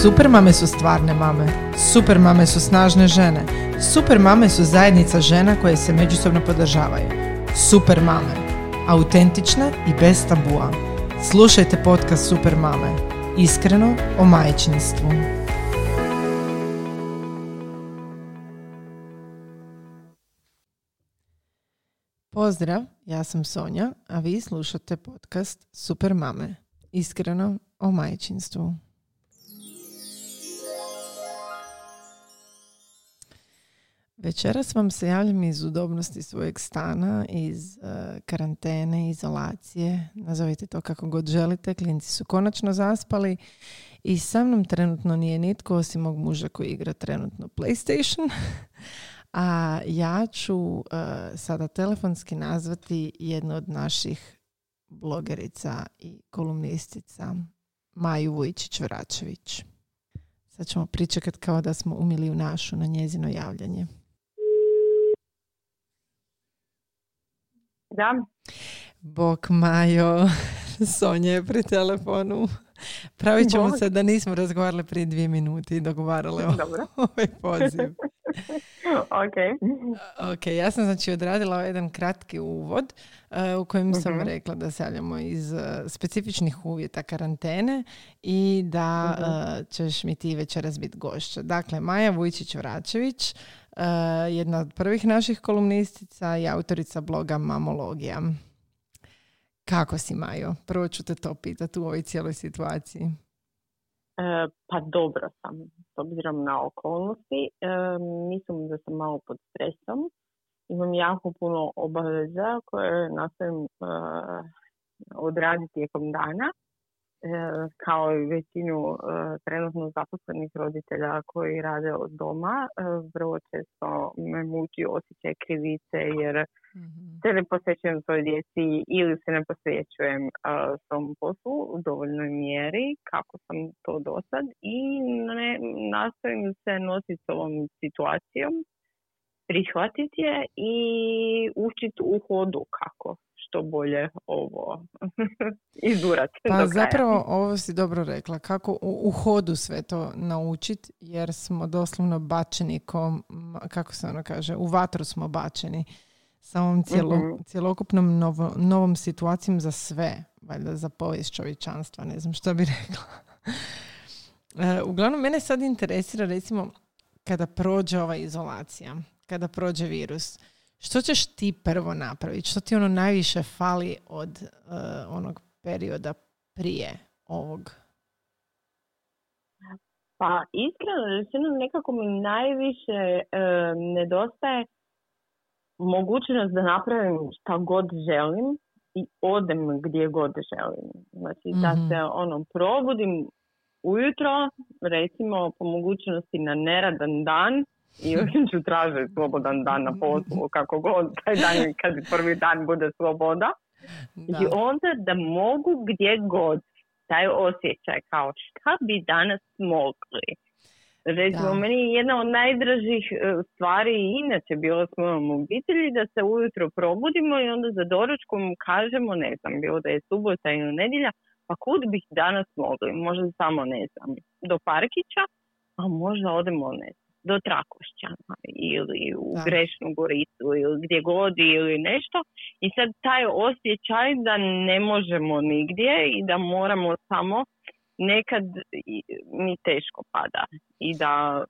Super mame su stvarne mame. Super mame su snažne žene. Super mame su zajednica žena koje se međusobno podržavaju. Super mame. Autentične i bez tabua. Slušajte podcast Super mame. Iskreno o majčinstvu. Pozdrav, ja sam Sonja, a vi slušate podcast Super mame. Iskreno o majčinstvu. Večeras vam se javljam iz udobnosti svojeg stana, iz uh, karantene, izolacije, nazovite to kako god želite. Klinci su konačno zaspali i sa mnom trenutno nije nitko osim mog muža koji igra trenutno PlayStation. A ja ću uh, sada telefonski nazvati jednu od naših blogerica i kolumnistica Maju Vujčić-Vračević. Sad ćemo pričekati kao da smo umili u našu na njezino javljanje. Da. Bok Majo, Sonja je pri telefonu. Pravit ćemo se da nismo razgovarali prije dvije minuti i dogovarale ovaj poziv. ok. Ok, ja sam znači odradila jedan kratki uvod uh, u kojem sam mhm. rekla da se javljamo iz uh, specifičnih uvjeta karantene i da uh, ćeš mi ti večeras biti gošća. Dakle, Maja Vujčić-Vračević, jedna od prvih naših kolumnistica i autorica bloga Mamologija. Kako si, Majo? Prvo ću te to pitati u ovoj cijeloj situaciji. E, pa dobro sam, s obzirom na okolnosti. E, mislim da sam malo pod stresom. Imam jako puno obaveza koje nastavim e, odraditi tijekom dana. E, kao i većinu e, trenutno zaposlenih roditelja koji rade od doma, e, vrlo često me muči osjećaj krivice jer mm-hmm. se ne posvećujem svojoj djeci ili se ne posvećujem svom poslu u dovoljnoj mjeri kako sam to do sad i ne, nastojim se nositi s ovom situacijom, prihvatiti je i učiti u hodu kako što bolje ovo izurati. Pa zapravo ovo si dobro rekla, kako u, hodu sve to naučiti, jer smo doslovno bačeni, kom, kako se ono kaže, u vatru smo bačeni sa ovom cijelo, mm cjelokupnom novo, novom situacijom za sve, valjda za povijest čovječanstva, ne znam što bi rekla. E, uglavnom, mene sad interesira recimo kada prođe ova izolacija, kada prođe virus, što ćeš ti prvo napraviti? Što ti ono najviše fali od uh, onog perioda prije ovog? Pa iskreno rečeno nekako mi najviše uh, nedostaje mogućnost da napravim šta god želim i odem gdje god želim. Znači da mhm. se ono probudim ujutro, recimo po mogućnosti na neradan dan i uvijek ću tražiti slobodan dan na poslu, kako god, taj dan kad prvi dan bude sloboda. I onda da mogu gdje god taj osjećaj kao šta bi danas mogli. Recimo, meni je jedna od najdražih e, stvari i inače bilo s mojom obitelji da se ujutro probudimo i onda za doručkom kažemo, ne znam, bilo da je subota ili nedjelja, pa kud bih danas mogli? Možda samo, ne znam, do Parkića, a možda odemo, ne do Trakošćana ili u da. Grešnu Goricu ili gdje god ili nešto i sad taj osjećaj da ne možemo nigdje i da moramo samo nekad mi teško pada i da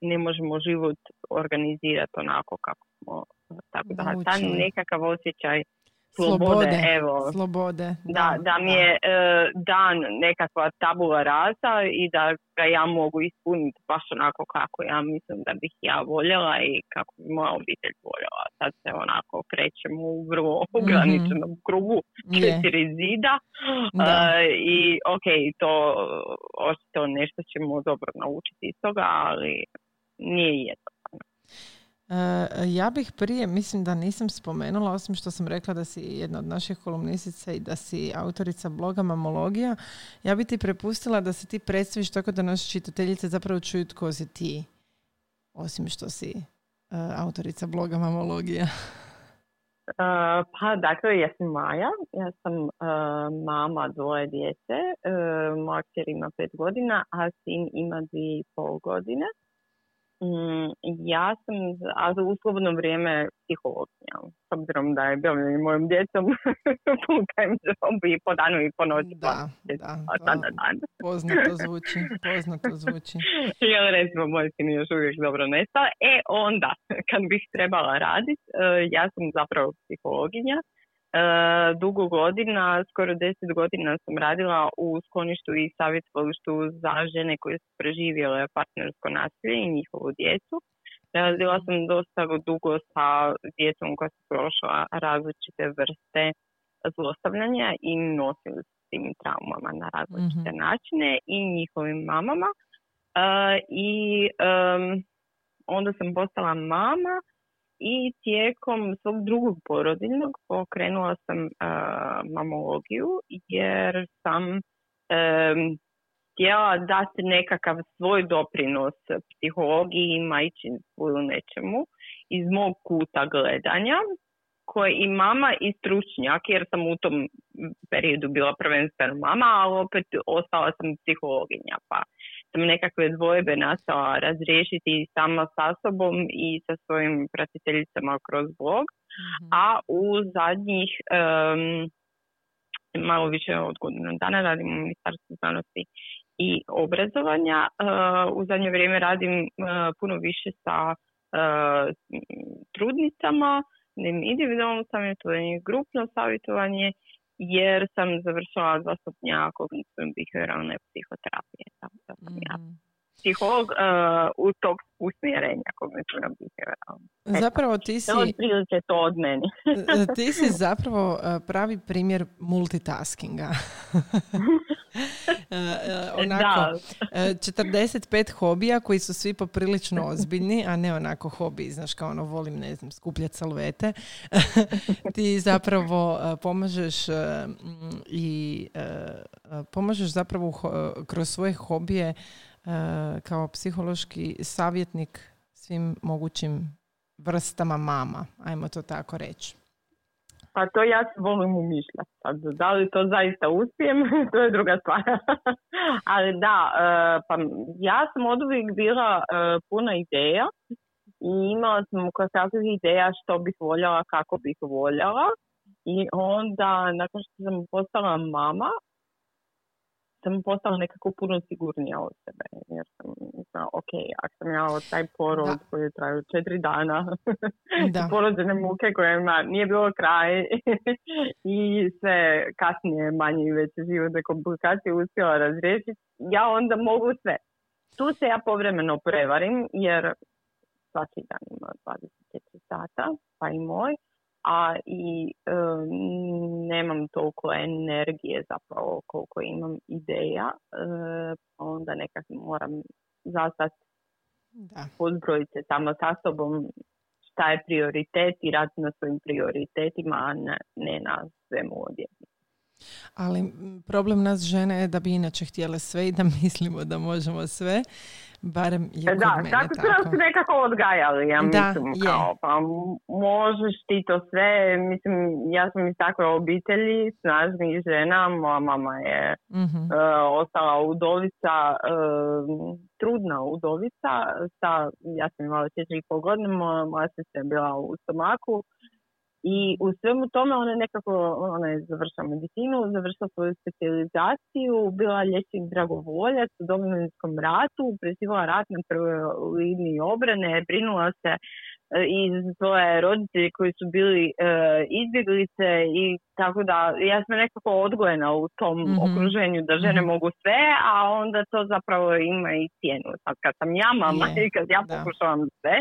ne možemo život organizirati onako kako smo tako da, da nekakav osjećaj slobode, evo. Slobode. Da, da, mi je e, dan nekakva tabula rasa i da ga ja mogu ispuniti baš onako kako ja mislim da bih ja voljela i kako bi moja obitelj voljela. Sad se onako krećemo u vrlo mhm. ograničenom mm-hmm. krugu četiri zida e, i ok, to očito nešto ćemo dobro naučiti iz toga, ali nije jednostavno. E, ja bih prije, mislim da nisam spomenula, osim što sam rekla da si jedna od naših kolumnistica i da si autorica bloga Mamologija, ja bi ti prepustila da se ti predstaviš tako da naše čitateljice zapravo čuju tko si ti, osim što si uh, autorica bloga Mamologija. pa dakle, ja sam Maja, ja sam mama dvoje djece, moja kćer ima pet godina, a sin ima dvije i pol godine. Mm, ja sam a u slobodno vrijeme psihologija, s obzirom da je i mojom djecom full time job i po danu i po noći. Da, da, da, dan. poznato zvuči, poznato zvuči. Jel recimo moj sin još uvijek dobro nestao. E onda, kad bih trebala raditi, e, ja sam zapravo psihologinja dugo godina, skoro deset godina sam radila u skloništu i savjetovalištu za žene koje su preživjele partnersko nasilje i njihovu djecu. Radila sam dosta dugo sa djecom koja su prošla različite vrste zlostavljanja i nosili s tim traumama na različite mm načine i njihovim mamama. E, I onda sam postala mama i tijekom svog drugog porodiljnog pokrenula sam mamologiju jer sam htjela dati nekakav svoj doprinos psihologiji i majčinstvu ili nečemu iz mog kuta gledanja koje i mama i stručnjak jer sam u tom periodu bila prvenstveno mama, ali opet ostala sam psihologinja pa sam nekakve dvojbe nastala razriješiti sama sa sobom i sa svojim pratiteljicama kroz blog. Mhm. A u zadnjih malo više od godinu dana radim u Ministarstvu znanosti i obrazovanja. Uh, u zadnje vrijeme radim uh, puno više sa uh, trudnicama, individualno savjetovanje, grupno savjetovanje jer sam završila dva stupnja kognitivne behavioralne psihoterapije. Tako da sam ja mhm. Psiholog uh, u tog usmjerenja kognitivno behavioralne. Zapravo ti si... to od meni. ti si zapravo uh, pravi primjer multitaskinga. E, e, onako, 45 e, hobija koji su svi poprilično ozbiljni, a ne onako hobi, znaš kao ono volim, ne znam, skupljati salvete. Ti zapravo pomažeš i pomažeš zapravo kroz svoje hobije kao psihološki savjetnik svim mogućim vrstama mama, ajmo to tako reći. Pa to ja volim umišljati. Da li to zaista uspijem, to je druga stvar. Ali da, e, pa ja sam od uvijek bila e, puna ideja i imala sam kakvih ideja što bih voljela, kako bih voljela. I onda, nakon što sam postala mama, sam postala nekako puno sigurnija od sebe. Jer sam mislila, ok, ako sam ja od taj porod koji je traju četiri dana, da. porođene muke kojima nije bilo kraj i sve kasnije manje i veće životne komplikacije uspjela razriješiti, ja onda mogu sve. Tu se ja povremeno prevarim jer svaki dan ima 24 sata, pa i moj a i e, nemam toliko energije zapravo koliko imam ideja, e, onda nekak moram zastati da. pozbrojiti se samo sa sobom šta je prioritet i raditi na svojim prioritetima, a ne, ne na svemu odjedno. Ali problem nas žene je da bi inače htjele sve i da mislimo da možemo sve Barem je kod da, mene tako. su nas nekako odgajali, ja mislim, da, kao, pa možeš ti to sve, mislim, ja sam iz takve obitelji, snažnih žena, moja mama je mm ostala udovica, uh, trudna udovica, sa, ja sam imala četiri i pol godine, moja, moja sestra je bila u stomaku, i u svemu tome ona je nekako, ona je završila medicinu, završila svoju specijalizaciju, bila liječnik dragovoljac u domovinskom ratu, prezivala rat na prvoj liniji obrane, brinula se i svoje roditelje koji su bili e, izbjeglice i tako da ja sam nekako odgojena u tom mm okruženju da žene mm mogu sve, a onda to zapravo ima i cijenu. Sad kad sam ja mama i kad ja pokušavam sve,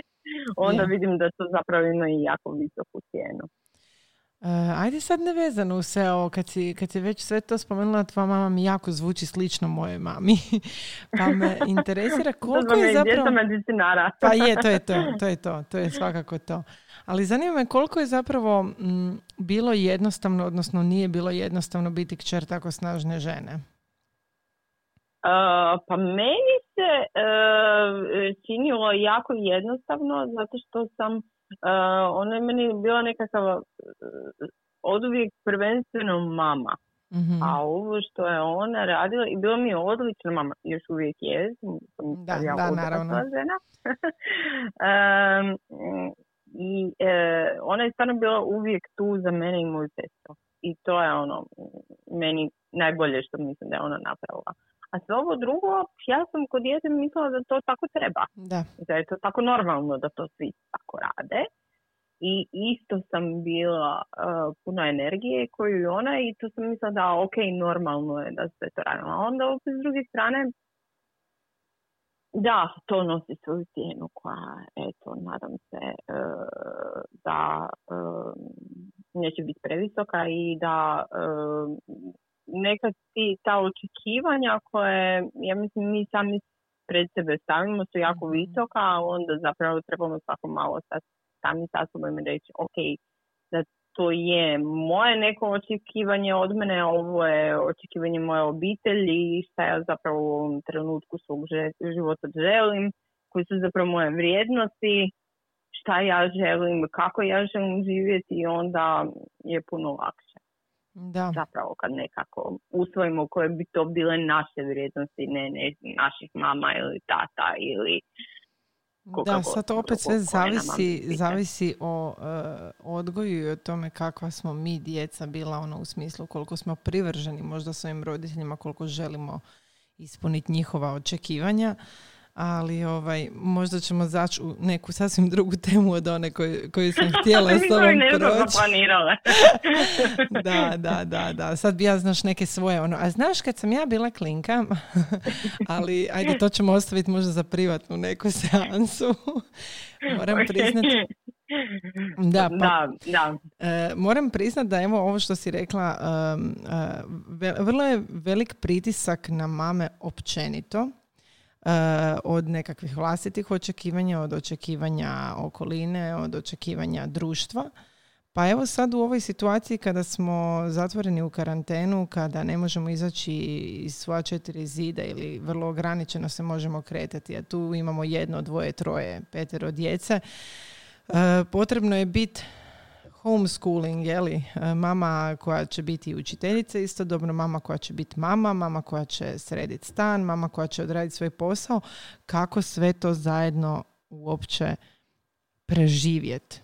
onda vidim da to zapravo ima i jako visoku cijenu. Uh, ajde sad nevezano u sve ovo, kad si, kad si već sve to spomenula, tvoja mama mi jako zvuči slično mojoj mami. pa me interesira koliko je zapravo... medicinara. pa je, to je to, to je to, to je svakako to. Ali zanima me koliko je zapravo bilo jednostavno, odnosno nije bilo jednostavno biti kćer tako snažne žene. Uh, pa meni se uh, činilo jako jednostavno zato što sam ona je meni bila nekakav uh, od uvijek prvenstveno mama. Mhm. A ovo što je ona radila, i bila mi je odlična mama, još uvijek je, sam Da, ja da, naravno. žena. Em, I e, ona je stvarno bila uvijek tu za mene i moju sestru. I to je ono, meni najbolje što mislim da je ona napravila. A sve ovo drugo, ja sam kod djece mislila da to tako treba. Da. Da je to tako normalno da to svi tako rade. I isto sam bila uh, puna energije koju i ona i to sam mislila da ok, normalno je da se to radi. A onda opet s druge strane, da, to nosi svoju cijenu koja, eto, nadam se uh, da uh, neće biti previsoka i da nekad ti, ta očekivanja koje, ja mislim, mi sami pred sebe stavimo su jako Mhm. visoka, a onda zapravo trebamo svako malo sa, sami sa sobom reći, ok, da to je moje neko očekivanje od mene, ovo je očekivanje moje obitelji i šta ja zapravo u ovom trenutku svog života želim, koji su zapravo moje vrijednosti, šta ja želim, kako ja želim živjeti i onda je puno lakše Da. zapravo kad nekako usvojimo koje bi to bile naše vrijednosti, ne, ne naših mama ili tata ili koga Da, sad opet sve zavisi, zavisi o e, odgoju i o tome kakva smo mi djeca bila ono u smislu koliko smo privrženi možda svojim roditeljima, koliko želimo ispuniti njihova očekivanja. Ali ovaj, možda ćemo zaći u neku sasvim drugu temu od one koju, koju sam htjela s tobom proći. planirale. Da, da, da, da. Sad bi ja, znaš, neke svoje ono. A znaš, kad sam ja bila klinka, ali ajde, to ćemo ostaviti možda za privatnu neku seansu. Moram priznati, da, pa, da, da. e, moram priznat da evo ovo što si rekla, um, e, ve- vrlo je velik pritisak na mame općenito. E, od nekakvih vlastitih očekivanja, od očekivanja okoline, od očekivanja društva. Pa evo sad u ovoj situaciji kada smo zatvoreni u karantenu, kada ne možemo izaći iz svoja četiri zida ili vrlo ograničeno se možemo kretati, a tu imamo jedno, dvoje, troje, petero djece, e, potrebno je biti homeschooling, je li? E, Mama koja će biti učiteljica, istodobno mama koja će biti mama, mama koja će srediti stan, mama koja će odraditi svoj posao. Kako sve to zajedno uopće preživjeti?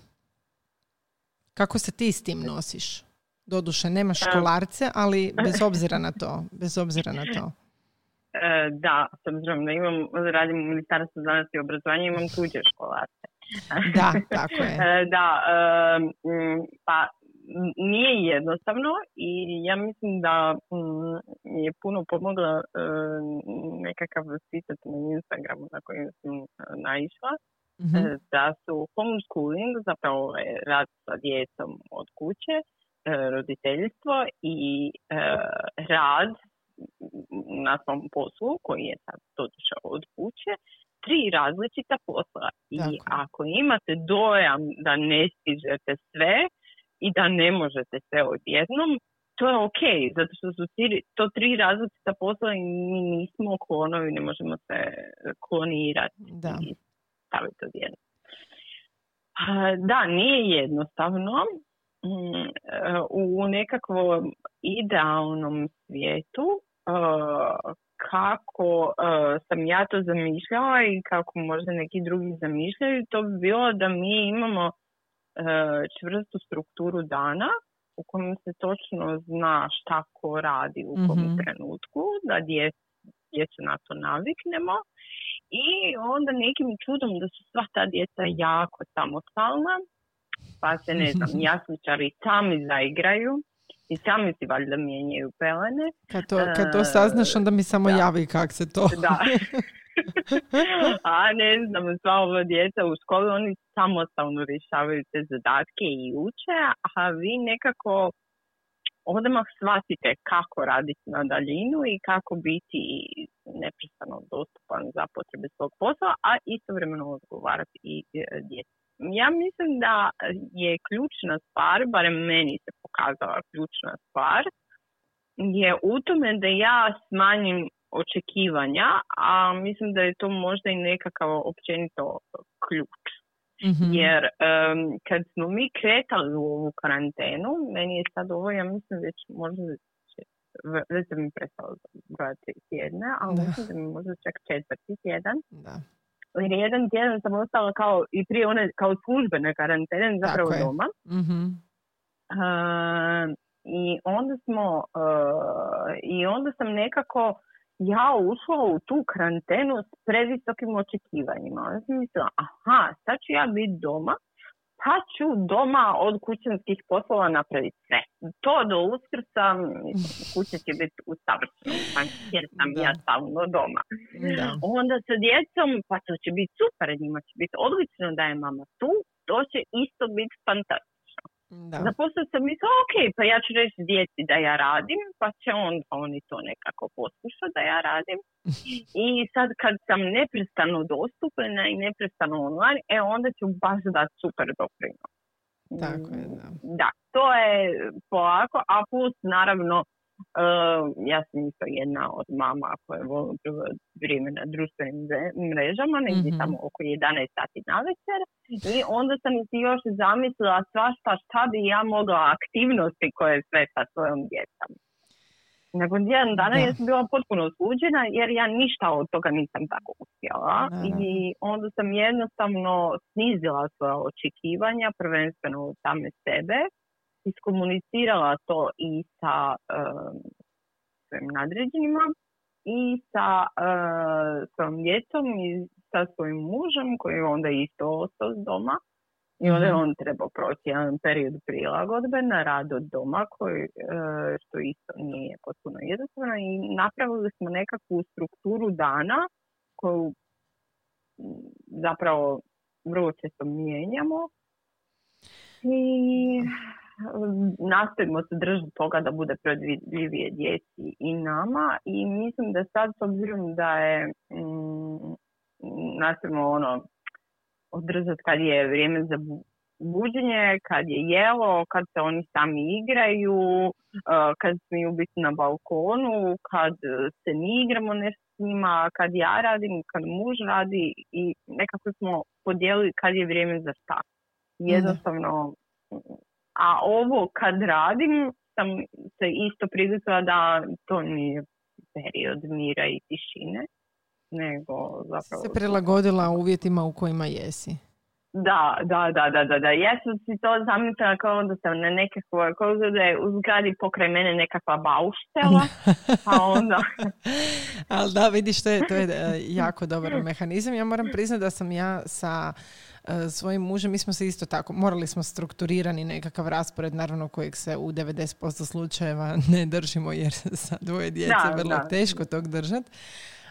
Kako se ti s tim nosiš? Doduše, nema školarce, ali bez obzira na to. Bez obzira na to. E, da, s obzirom da imam, radim u Ministarstvu znanosti i obrazovanja, imam tuđe školarce. Da, tako je. E, da, e, pa nije jednostavno i ja mislim da mi je puno pomogla e, nekakav citat na Instagramu na kojem sam naišla, Mhm. da su homeschooling zapravo je rad sa djecom od kuće, roditeljstvo i rad na svom poslu koji je sad doduše od kuće, tri različita posla. I Tako ako imate dojam da ne stižete sve i da ne možete sve odjednom, to je ok, zato što su to tri različita posla i mi nismo klonovi, ne možemo se klonirati Da. i staviti odjednom. Da, nije jednostavno. Mm, e, U nekakvom idealnom svijetu e, kako e, sam ja to zamišljala i kako možda neki drugi zamišljaju, to bi bilo da mi imamo e, čvrstu strukturu dana u kojem se točno zna šta ko radi u kom Mhm. trenutku, da dje- djecu na to naviknemo i onda nekim čudom da su sva ta djeca jako samostalna, pa se ne znam, jasličari sami zaigraju i sami si valjda mijenjaju pelene. Kad to, kad to saznaš, onda mi samo da. javi kak se to... Da. A ne znam, sva ova djeca u školi, oni samostalno rješavaju te zadatke i uče, a vi nekako odmah shvatite kako raditi na daljinu i kako biti neprestano dostupan za potrebe svog posla, a istovremeno odgovarati i e, djeci. Ja mislim da je ključna stvar, barem meni se pokazala ključna stvar, je u tome da ja smanjim očekivanja, a mislim da je to možda i nekakav općenito ključ. Mhm. Jer kad smo mi kretali u ovu karantenu, meni je sad ovo, ja mislim, već možda već sam mi prestala brojati tjedne, ali mislim da mi možda čak četvrti tjedan. Da. Jer jedan tjedan sam ostala kao i prije one kao službene karantene zapravo doma. mm I onda smo uh, i onda sam nekako ja ušla u tu karantenu s previsokim očekivanjima. Onda sam mislila, aha, sad ću ja biti doma pa ću doma od kućanskih poslova napraviti sve. To do uskrsa, kuća će biti u savršenom jer sam ja stalno doma. Da. Onda sa djecom, pa to će biti super, njima će biti odlično da je mama tu, to će isto biti fantastično. Da. Zaposlio sam mislila, ok, pa ja ću reći djeci da ja radim, pa će on, oni to nekako poslušati da ja radim. I sad kad sam neprestano dostupna i neprestano online, e onda ću baš dati super doprinos. Tako je, da. Da, to je polako, a plus naravno Uh, ja sam isto jedna od mama koja voli vrijeme na društvenim mrežama, negdje mm-hmm. tamo oko 11 sati na večer. I onda sam si još zamislila svašta šta bi ja mogla aktivnosti koje sve sa svojom djecom. Nakon jedan dana ja sam bila potpuno sluđena jer ja ništa od toga nisam tako uspjela. I onda sam jednostavno snizila svoja očekivanja, prvenstveno same sebe iskomunicirala to i sa uh, svojim nadređenima i sa uh, svojom djecom i sa svojim mužem koji je onda isto ostao doma. I onda je mhm. on trebao proći jedan period prilagodbe na rad od doma, koji, e, što isto nije potpuno jednostavno. I napravili smo nekakvu strukturu dana koju zapravo vrlo često mijenjamo. I nastojimo se držati toga da bude predvidljivije djeci i nama i mislim da sad s obzirom da je mm, nastojimo ono održati kad je vrijeme za buđenje, kad je jelo, kad se oni sami igraju, e, kad smiju biti na balkonu, kad se mi igramo nešto s njima, kad ja radim, kad muž radi i nekako smo podijelili kad je vrijeme za šta. Jednostavno a ovo kad radim sam se isto privikla da to nije period mira i tišine, nego zapravo... Se prilagodila uvjetima u kojima jesi. Da, da, da, da, da, da. Ja sam si to zamislila kao da sam na nekakvoj, kao da je u zgradi pokraj mene nekakva bauštela, pa onda... Ali da, vidiš, to je, to je e, jako dobar mehanizam. Ja moram priznati da sam ja sa svojim mužem, mi smo se isto tako, morali smo strukturirani nekakav raspored, naravno kojeg se u 90% slučajeva ne držimo jer sa dvoje djece je vrlo teško tog držat.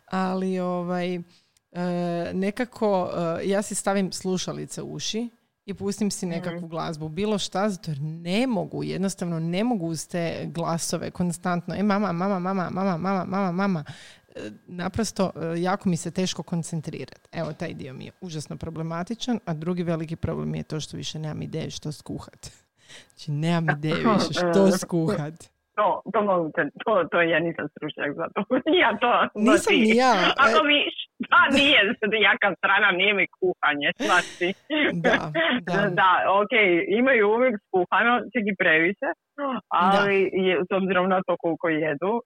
Ali ovaj, e, nekako e, ja si stavim slušalice u uši i pustim si nekakvu mhm. glazbu, bilo šta, zato jer ne mogu, jednostavno ne mogu uz te glasove konstantno, e mama, mama, mama, mama, mama, mama, mama, naprosto e, jako mi se teško koncentrirati. Evo, taj dio mi je užasno problematičan, a drugi veliki problem je to što više nemam ideje što skuhat. Znači, nemam ideje više što skuhat. To, to, to, to ja nisam stručnjak za to. Ja to, nisam ni ja. Ako mi pa nije jaka strana, nije mi kuhanje, znači. Da, da. da, ok, imaju uvijek skuhano, čak i previše, ali je, s obzirom na to koliko jedu, uh,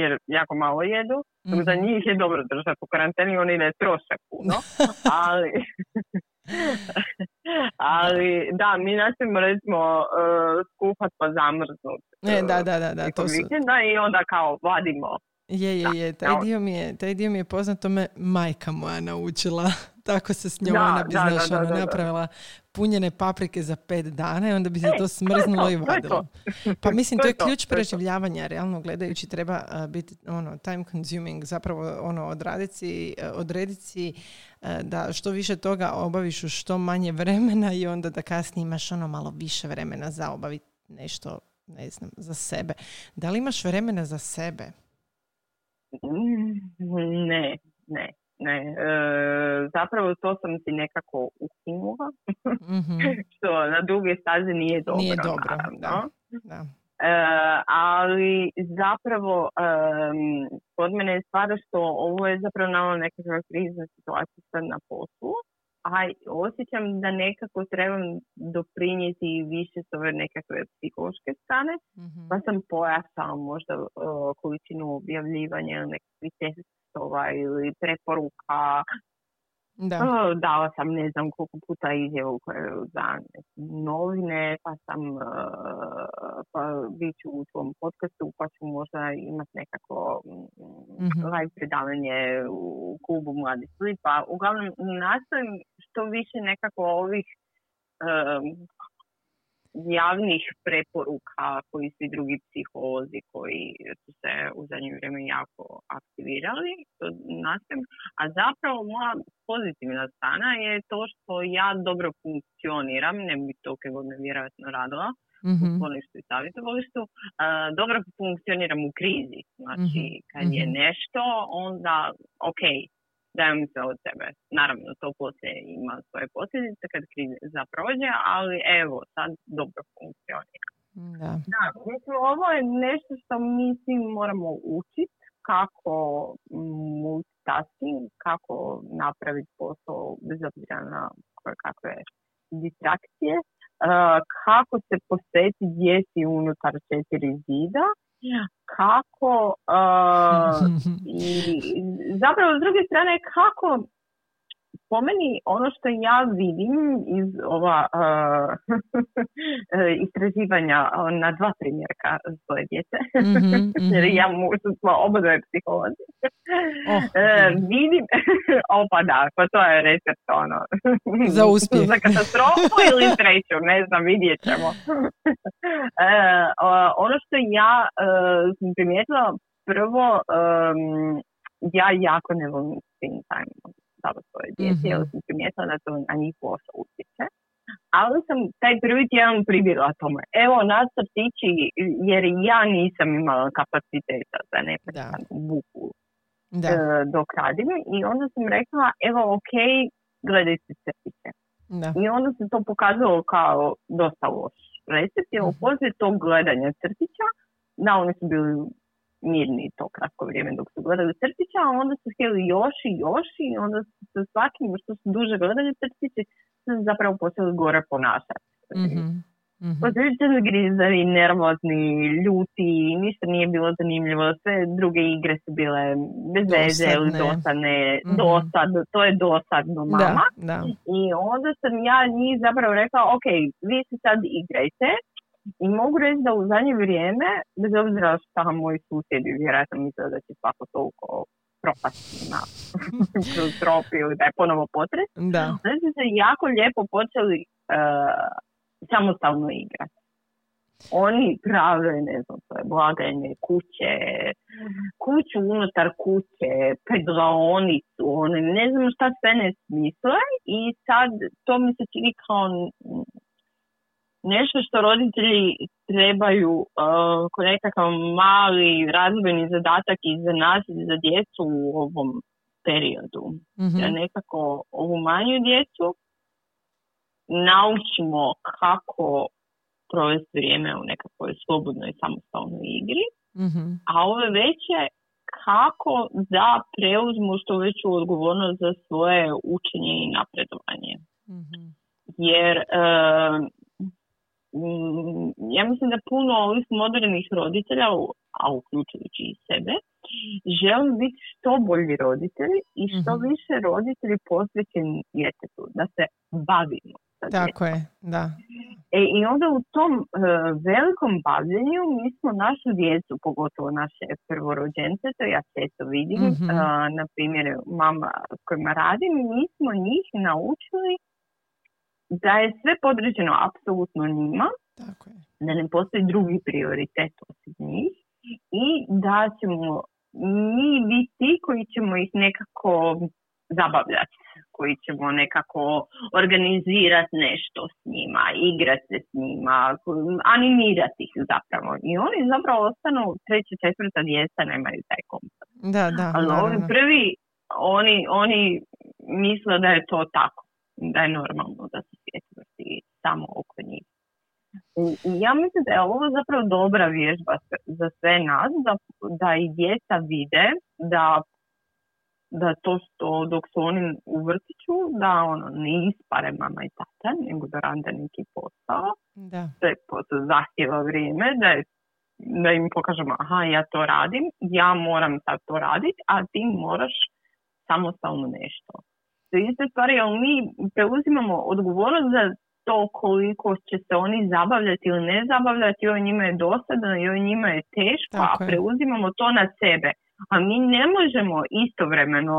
jer jako malo jedu, mm-hmm. za njih je dobro držati u karanteni, oni ne troše puno, ali... ali da, mi nastavimo recimo uh, skuhat pa zamrznut. Ne, da, da, da, da, to su... I onda kao vadimo je, je, je. Taj dio mi je, taj dio mi je poznato me majka moja naučila. Tako se s njom ona bi, znaš, ono, napravila punjene paprike za pet dana i onda bi se to smrznulo i vadilo. Pa mislim, to je ključ preživljavanja, realno gledajući treba biti ono, time consuming, zapravo ono, odraditi, odrediti da što više toga obaviš u što manje vremena i onda da kasnije imaš ono malo više vremena za obaviti nešto, ne znam, za sebe. Da li imaš vremena za sebe? Ne, ne, ne. E, zapravo to sam si nekako ukinula, mm-hmm. što na duge staze nije dobro. Nije dobro, da. da. E, ali zapravo e, kod mene je stvar što ovo je zapravo nama nekakva krizna situacija sad na poslu a osjećam da nekako trebam doprinijeti više s ove nekakve psihološke strane, Mhm. pa sam pojačala možda uh, količinu objavljivanja nekakvih testova ili preporuka. Da. Uh, dala sam ne znam koliko puta izjavu ne znam, novine, pa sam uh, pa bit ću u svom podcastu, pa ću možda imati nekako mm, Mhm. live predavanje u klubu Mladi Sli, pa uglavnom nastojim što više nekako ovih um, javnih preporuka koji svi drugi psiholozi koji su se u zadnje vrijeme jako aktivirali, to nastojim. A zapravo moja pozitivna strana je to što ja dobro funkcioniram, ne bi to kako ne vjerojatno radila, u Mhm. skloništu i savjetovalištu, dobro funkcioniram u krizi. Znači, kad je mhm. nešto, onda, ok, dajem se od sebe. Naravno, to poslije ima svoje posljedice kad kriza prođe, ali evo, sad dobro funkcionira. Da. Da, mislim, ovo je nešto što mi svi moramo učiti kako multitasking, kako napraviti posao bez obzira na koje kakve distrakcije, uh, kako se posvetiti djeci unutar četiri zida, kako uh, i zapravo s druge strane kako po meni ono što ja vidim iz ova uh, istraživanja uh, na dva primjerka svoje djece, Mhm, jer mhm. ja možda smo oba dvoje psiholozi, Oh, E, vidim, opa da, pa to je recept ono. Za uspjeh. Za katastrofu ili sreću, ne znam, vidjet ćemo. O- ono što ja e, sam primijetila, prvo, em, ja jako ne volim screen time za svoje djece, Mhm. jer sam primijetila da to na njih loše utječe. Ali sam taj prvi tjedan pribjegla tome. Evo, nas crtići, jer ja nisam imala kapaciteta za neprestanu buku Da. e, dok radim i onda sam rekla evo ok, gledajte crtiće. Da. I onda se to pokazalo kao dosta loš recept, jer Mhm. poslije tog gledanja crtića, da oni su bili mirni to kratko vrijeme dok su gledali crtića, a onda su htjeli još i još i onda su se svakim što su duže gledali crtiće, su se zapravo počeli gore ponašati. Mhm, mhm. Počeli grizavi, nervozni, ljuti, ništa nije bilo zanimljivo, sve druge igre su bile bez veze ili Dosadne. Mhm. dosadno, to je dosadno Da, mama. da. I onda sam ja njih zapravo rekla, ok, vi se sad igrajte i mogu reći da u zadnje vrijeme, bez obzira šta moji susjedi vjerojatno misle da će svako toliko propasti na kroz trop ili da je ponovo potres, Da. Znači su se jako lijepo počeli uh, samostalno igrati. Oni prave, ne znam, svoje blagajne kuće, kuću unutar kuće, pedlaonicu, oni ne znam šta sve ne smisle i sad to mi se čini kao nešto što roditelji trebaju uh, kao nekakav mali razvojni zadatak i za nas i za djecu u ovom periodu Mhm. da nekako ovu manju djecu naučimo kako provesti vrijeme u nekakvoj slobodnoj samostalnoj igri, Mhm. a ove veće kako da preuzmu što veću odgovornost za svoje učenje i napredovanje. Mhm. Jer ja mislim da puno ovih modernih roditelja, a uključujući i sebe, žele biti što bolji roditelji i što Mhm. više roditelji posvećeni djetetu, da se bavimo sa. Tako je, da. E, I onda u tom e, velikom bavljenju mi smo našu djecu, pogotovo naše prvorođence, to ja često vidim, Mhm. e, na primjer mama s kojima radim, mi smo njih naučili da je sve podređeno apsolutno njima, Tako je. da ne postoji drugi prioritet osim njih i da ćemo mi biti ti koji ćemo ih nekako zabavljati, koji ćemo nekako organizirati nešto s njima, igrati se s njima, animirati ih zapravo. I oni zapravo ostanu treća, četvrta djeca, nemaju taj kompas. Da, da, Ali ovi naravno. prvi, oni, oni misle da je to tako, da je normalno da se samo oko njih. I, ja mislim da je ovo zapravo dobra vježba za sve nas, da, da i djeca vide da da to što dok su oni u vrtiću, da ono, ne ispare mama i tata, nego da rade neki posao. Da. To je zahtjeva vrijeme, da, je, da im pokažemo, aha, ja to radim, ja moram sad to raditi, a ti moraš samostalno nešto. To je iste stvari, ali mi preuzimamo odgovornost za to koliko će se oni zabavljati ili ne zabavljati, joj njima je dosadno, joj njima je teško, a preuzimamo to na sebe. A mi ne možemo istovremeno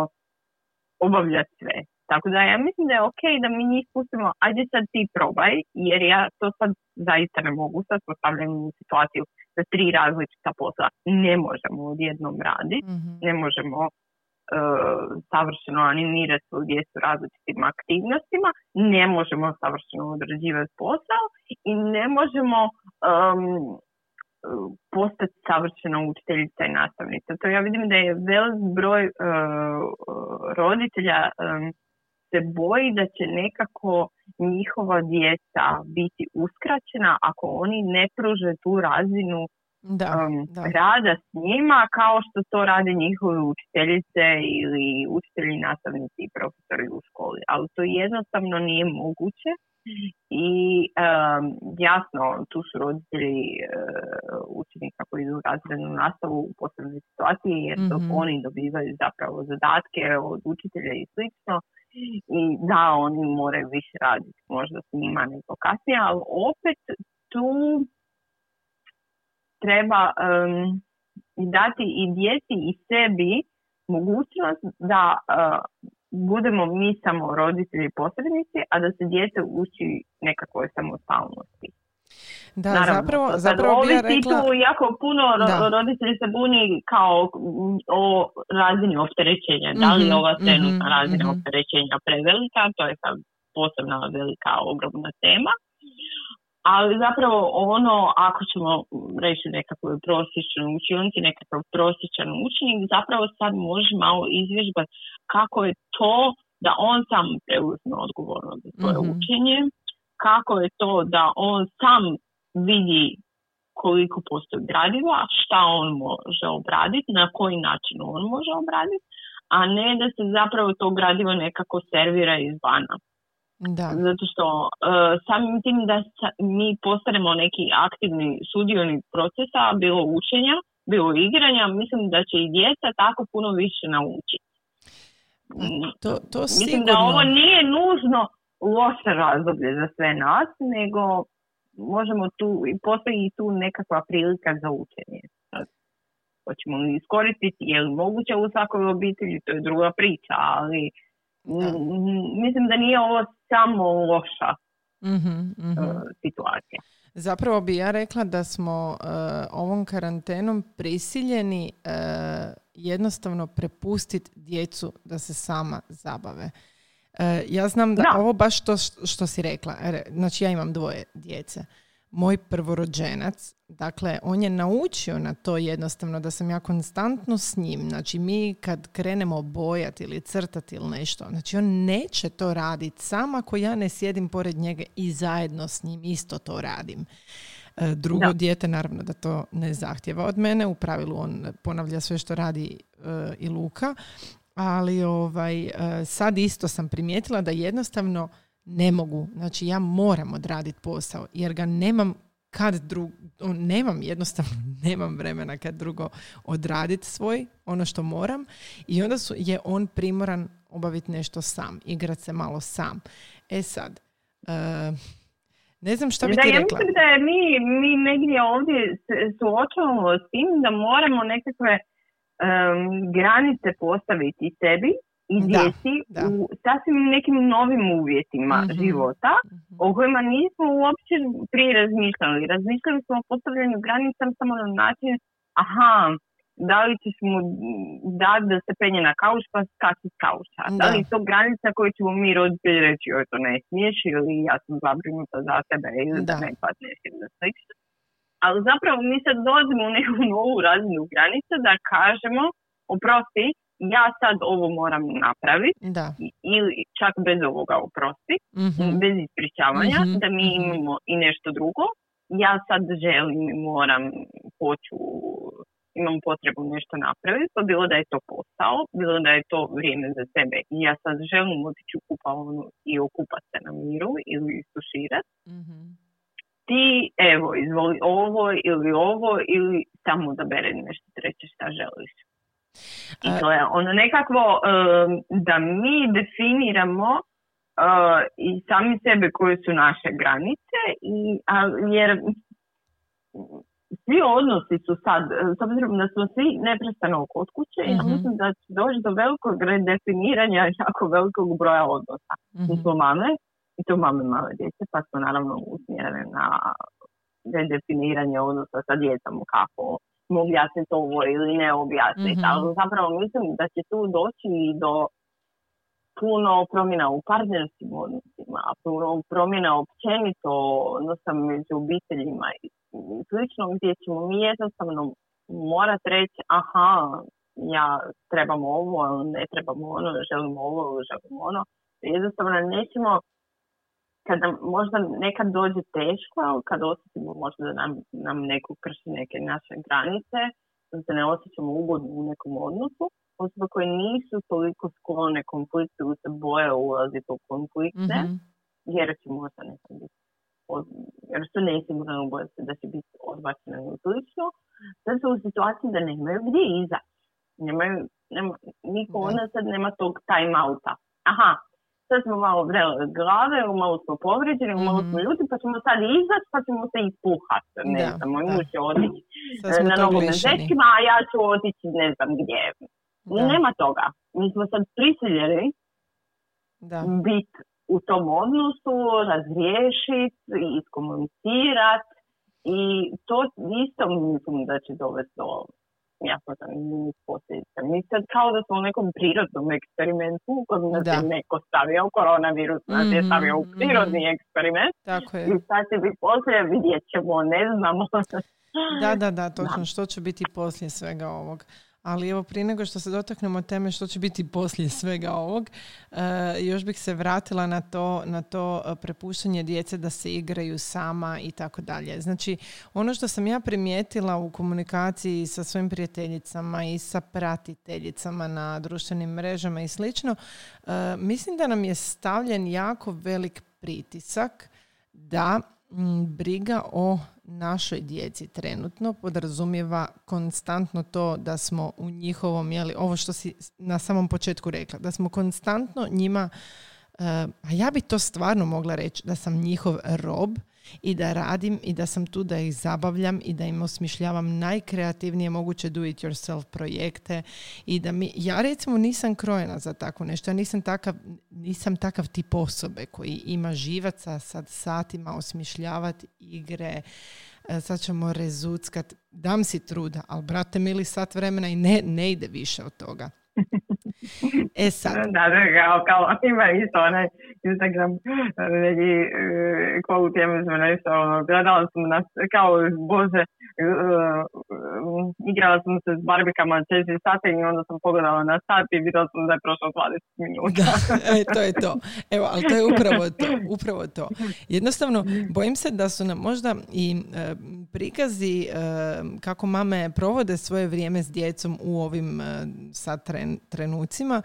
obavljati sve. Tako da ja mislim da je ok da mi njih pustimo, ajde sad ti probaj, jer ja to sad zaista ne mogu, sad postavljam u situaciju za tri različita posla. Ne možemo odjednom raditi, mm ne možemo savršeno animirati svoju djecu različitim aktivnostima, ne možemo savršeno odrađivati posao i ne možemo postati savršena učiteljica i nastavnica. To ja vidim da je velik broj uh, roditelja se boji da će nekako njihova djeca biti uskraćena ako oni ne pruže tu razinu da, um, rada s njima kao što to rade njihove učiteljice ili učitelji, nastavnici i profesori u školi. Ali to jednostavno nije moguće. I um, jasno tu su roditelji uh, učenika koji idu u razrednu nastavu u posebnoj situaciji jer to mm oni dobivaju zapravo zadatke od učitelja i slično. I da oni moraju više raditi možda s njima nego kasnije, ali opet tu treba um, dati i djeci i sebi mogućnost da uh, budemo mi samo roditelji posrednici, a da se djece uči nekakvoj samostalnosti. Da, Naravno, zapravo, zapravo bi ja rekla... jako puno da. roditelji se buni kao o razini opterećenja. Da li je mhm, ova trenutna mm-hmm, razina mm-hmm. opterećenja prevelika, to je sad posebna velika, ogromna tema ali zapravo ono, ako ćemo reći nekakvu prosječnu učionici, nekakav prosječan učenik, zapravo sad može malo izvježbati kako je to da on sam preuzme odgovornost za svoje mm učenje, kako je to da on sam vidi koliko postoji gradiva, šta on može obraditi, na koji način on može obraditi, a ne da se zapravo to gradivo nekako servira izvana. Da. Zato što uh, samim tim da mi postanemo neki aktivni sudioni procesa, bilo učenja, bilo igranja, mislim da će i djeca tako puno više naučiti. To, to Mislim da ovo nije nužno loše razdoblje za sve nas, nego možemo tu, postoji i tu nekakva prilika za učenje. Hoćemo li iskoristiti, je li moguće u svakoj obitelji, to je druga priča, ali mislim da nije ovo samo loša mm situacija. Zapravo bi ja rekla da smo uh, ovom karantenom prisiljeni uh, jednostavno prepustiti djecu da se sama zabave. ja znam da, da, ovo baš to što si rekla, znači ja imam dvoje djece moj prvorođenac, dakle, on je naučio na to jednostavno da sam ja konstantno s njim. Znači, mi kad krenemo bojati ili crtati ili nešto, znači on neće to raditi sam ako ja ne sjedim pored njega i zajedno s njim isto to radim. E, drugo da. dijete naravno da to ne zahtjeva od mene, u pravilu on ponavlja sve što radi e, i Luka, ali ovaj, e, sad isto sam primijetila da jednostavno ne mogu. Znači ja moram odraditi posao jer ga nemam kad drugo, nemam jednostavno, nemam vremena kad drugo odraditi svoj, ono što moram i onda su, je on primoran obaviti nešto sam, igrat se malo sam. E sad, uh, ne znam šta bi ti ja rekla. Mislim da mi, mi negdje ovdje suočavamo s tim da moramo nekakve um, granice postaviti sebi i djeci u sasvim nekim novim uvjetima mm života mm-hmm. o kojima nismo uopće prije razmišljali. Razmišljali smo o postavljanju granica samo na način aha, da li ćeš mu dati da se penje na kauč pa skači s kauča. Da. da li je to granica koju ćemo mi roditelji reći joj to ne smiješ ili ja sam zabrinuta za tebe ili da ne padneš ili slično. Ali zapravo mi sad dolazimo u neku novu razinu granica da kažemo oprosti, ja sad ovo moram napraviti ili čak bez ovoga oprosti, mm bez ispričavanja, mm da mi mhm. imamo i nešto drugo. Ja sad želim, moram, hoću imam potrebu nešto napraviti, pa bilo da je to posao, bilo da je to vrijeme za sebe i ja sad želim otići u kupavnu i okupati se na miru ili isuširati, mm ti evo izvoli ovo ili ovo ili samo da bere nešto treće šta želiš. Je ono nekakvo da mi definiramo uh, i sami sebe koje su naše granice i, a, jer svi odnosi su sad, s obzirom da smo svi neprestano kod kuće, mm ja mhm. mislim da će doći do velikog redefiniranja jako velikog broja odnosa. Mm-hmm. Mi smo mame, i to mame male djece, pa smo naravno usmjerene na redefiniranje odnosa sa djecom, kako objasniti ovo ili ne objasniti. Mm-hmm. Ali zapravo mislim da će tu doći i do puno promjena u partnerskim odnosima, puno promjena općenito odnosa među obiteljima i slično gdje ćemo mi jednostavno morat reći aha, ja trebam ovo, ne trebamo ono, želimo ovo, želimo ono. Jednostavno nećemo kada možda nekad dođe teško, ali kad osjetimo možda da nam, nam neko krši neke naše granice, da se ne osjećamo ugodno u nekom odnosu, osobe koje nisu toliko sklone konfliktu se boje ulaziti u konflikte, mm-hmm. jer će možda nekad biti jer su nesigurno boje se da će biti odbačene ili slično, da su u situaciji da nemaju gdje izaći. Nemaju, nema, niko ona sad nema tog time outa. Aha, sad smo malo vrele glave, malo smo povrijeđeni, mm malo smo ljudi, pa ćemo sad izaći, pa ćemo se ispuhati. Ne da, znam, moj muž će otići na nogom a ja ću otići ne znam gdje. Da. Nema toga. Mi smo sad prisiljeni biti u tom odnosu, razriješiti, iskomunicirati i to isto mislim da će dovesti do jako zanimljivih posljedica. Mi sad kao da smo u nekom prirodnom eksperimentu kojem nas je neko stavio koronavirus, nas je stavio u mhm, prirodni mhm. eksperiment Tako je. i šta će biti poslije vidjet ćemo, ne znamo. da, da, da, točno. Što će biti poslije svega ovog? Ali evo prije nego što se dotaknemo teme što će biti poslije svega ovog, uh, još bih se vratila na to, na to e, prepuštanje djece da se igraju sama i tako dalje. Znači, ono što sam ja primijetila u komunikaciji sa svojim prijateljicama i sa pratiteljicama na društvenim mrežama i slično, uh, mislim da nam je stavljen jako velik pritisak da briga o našoj djeci trenutno podrazumijeva konstantno to da smo u njihovom, jeli, ovo što si na samom početku rekla, da smo konstantno njima, uh, a ja bi to stvarno mogla reći, da sam njihov rob i da radim i da sam tu da ih zabavljam i da im osmišljavam najkreativnije moguće do it yourself projekte i da mi, ja recimo nisam krojena za tako nešto, ja nisam takav, nisam takav tip osobe koji ima živaca sad satima osmišljavati igre, e, sad ćemo rezuckat, dam si truda, ali brate mili sat vremena i ne, ne ide više od toga. E sad. Da, da, kao, kao ima isto onaj Instagram neki quote, ja mislim nešto, ono, gledala sam nas, kao, bože, uh, igrala sam se s barbikama četiri sata i onda sam pogledala na sat i vidjela sam da je prošlo 20 minuta. Da, e, to je to. Evo, ali to je upravo to. Upravo to. Jednostavno, bojim se da su nam možda i uh, prikazi uh, kako mame provode svoje vrijeme s djecom u ovim uh, sad tren, trenucima e,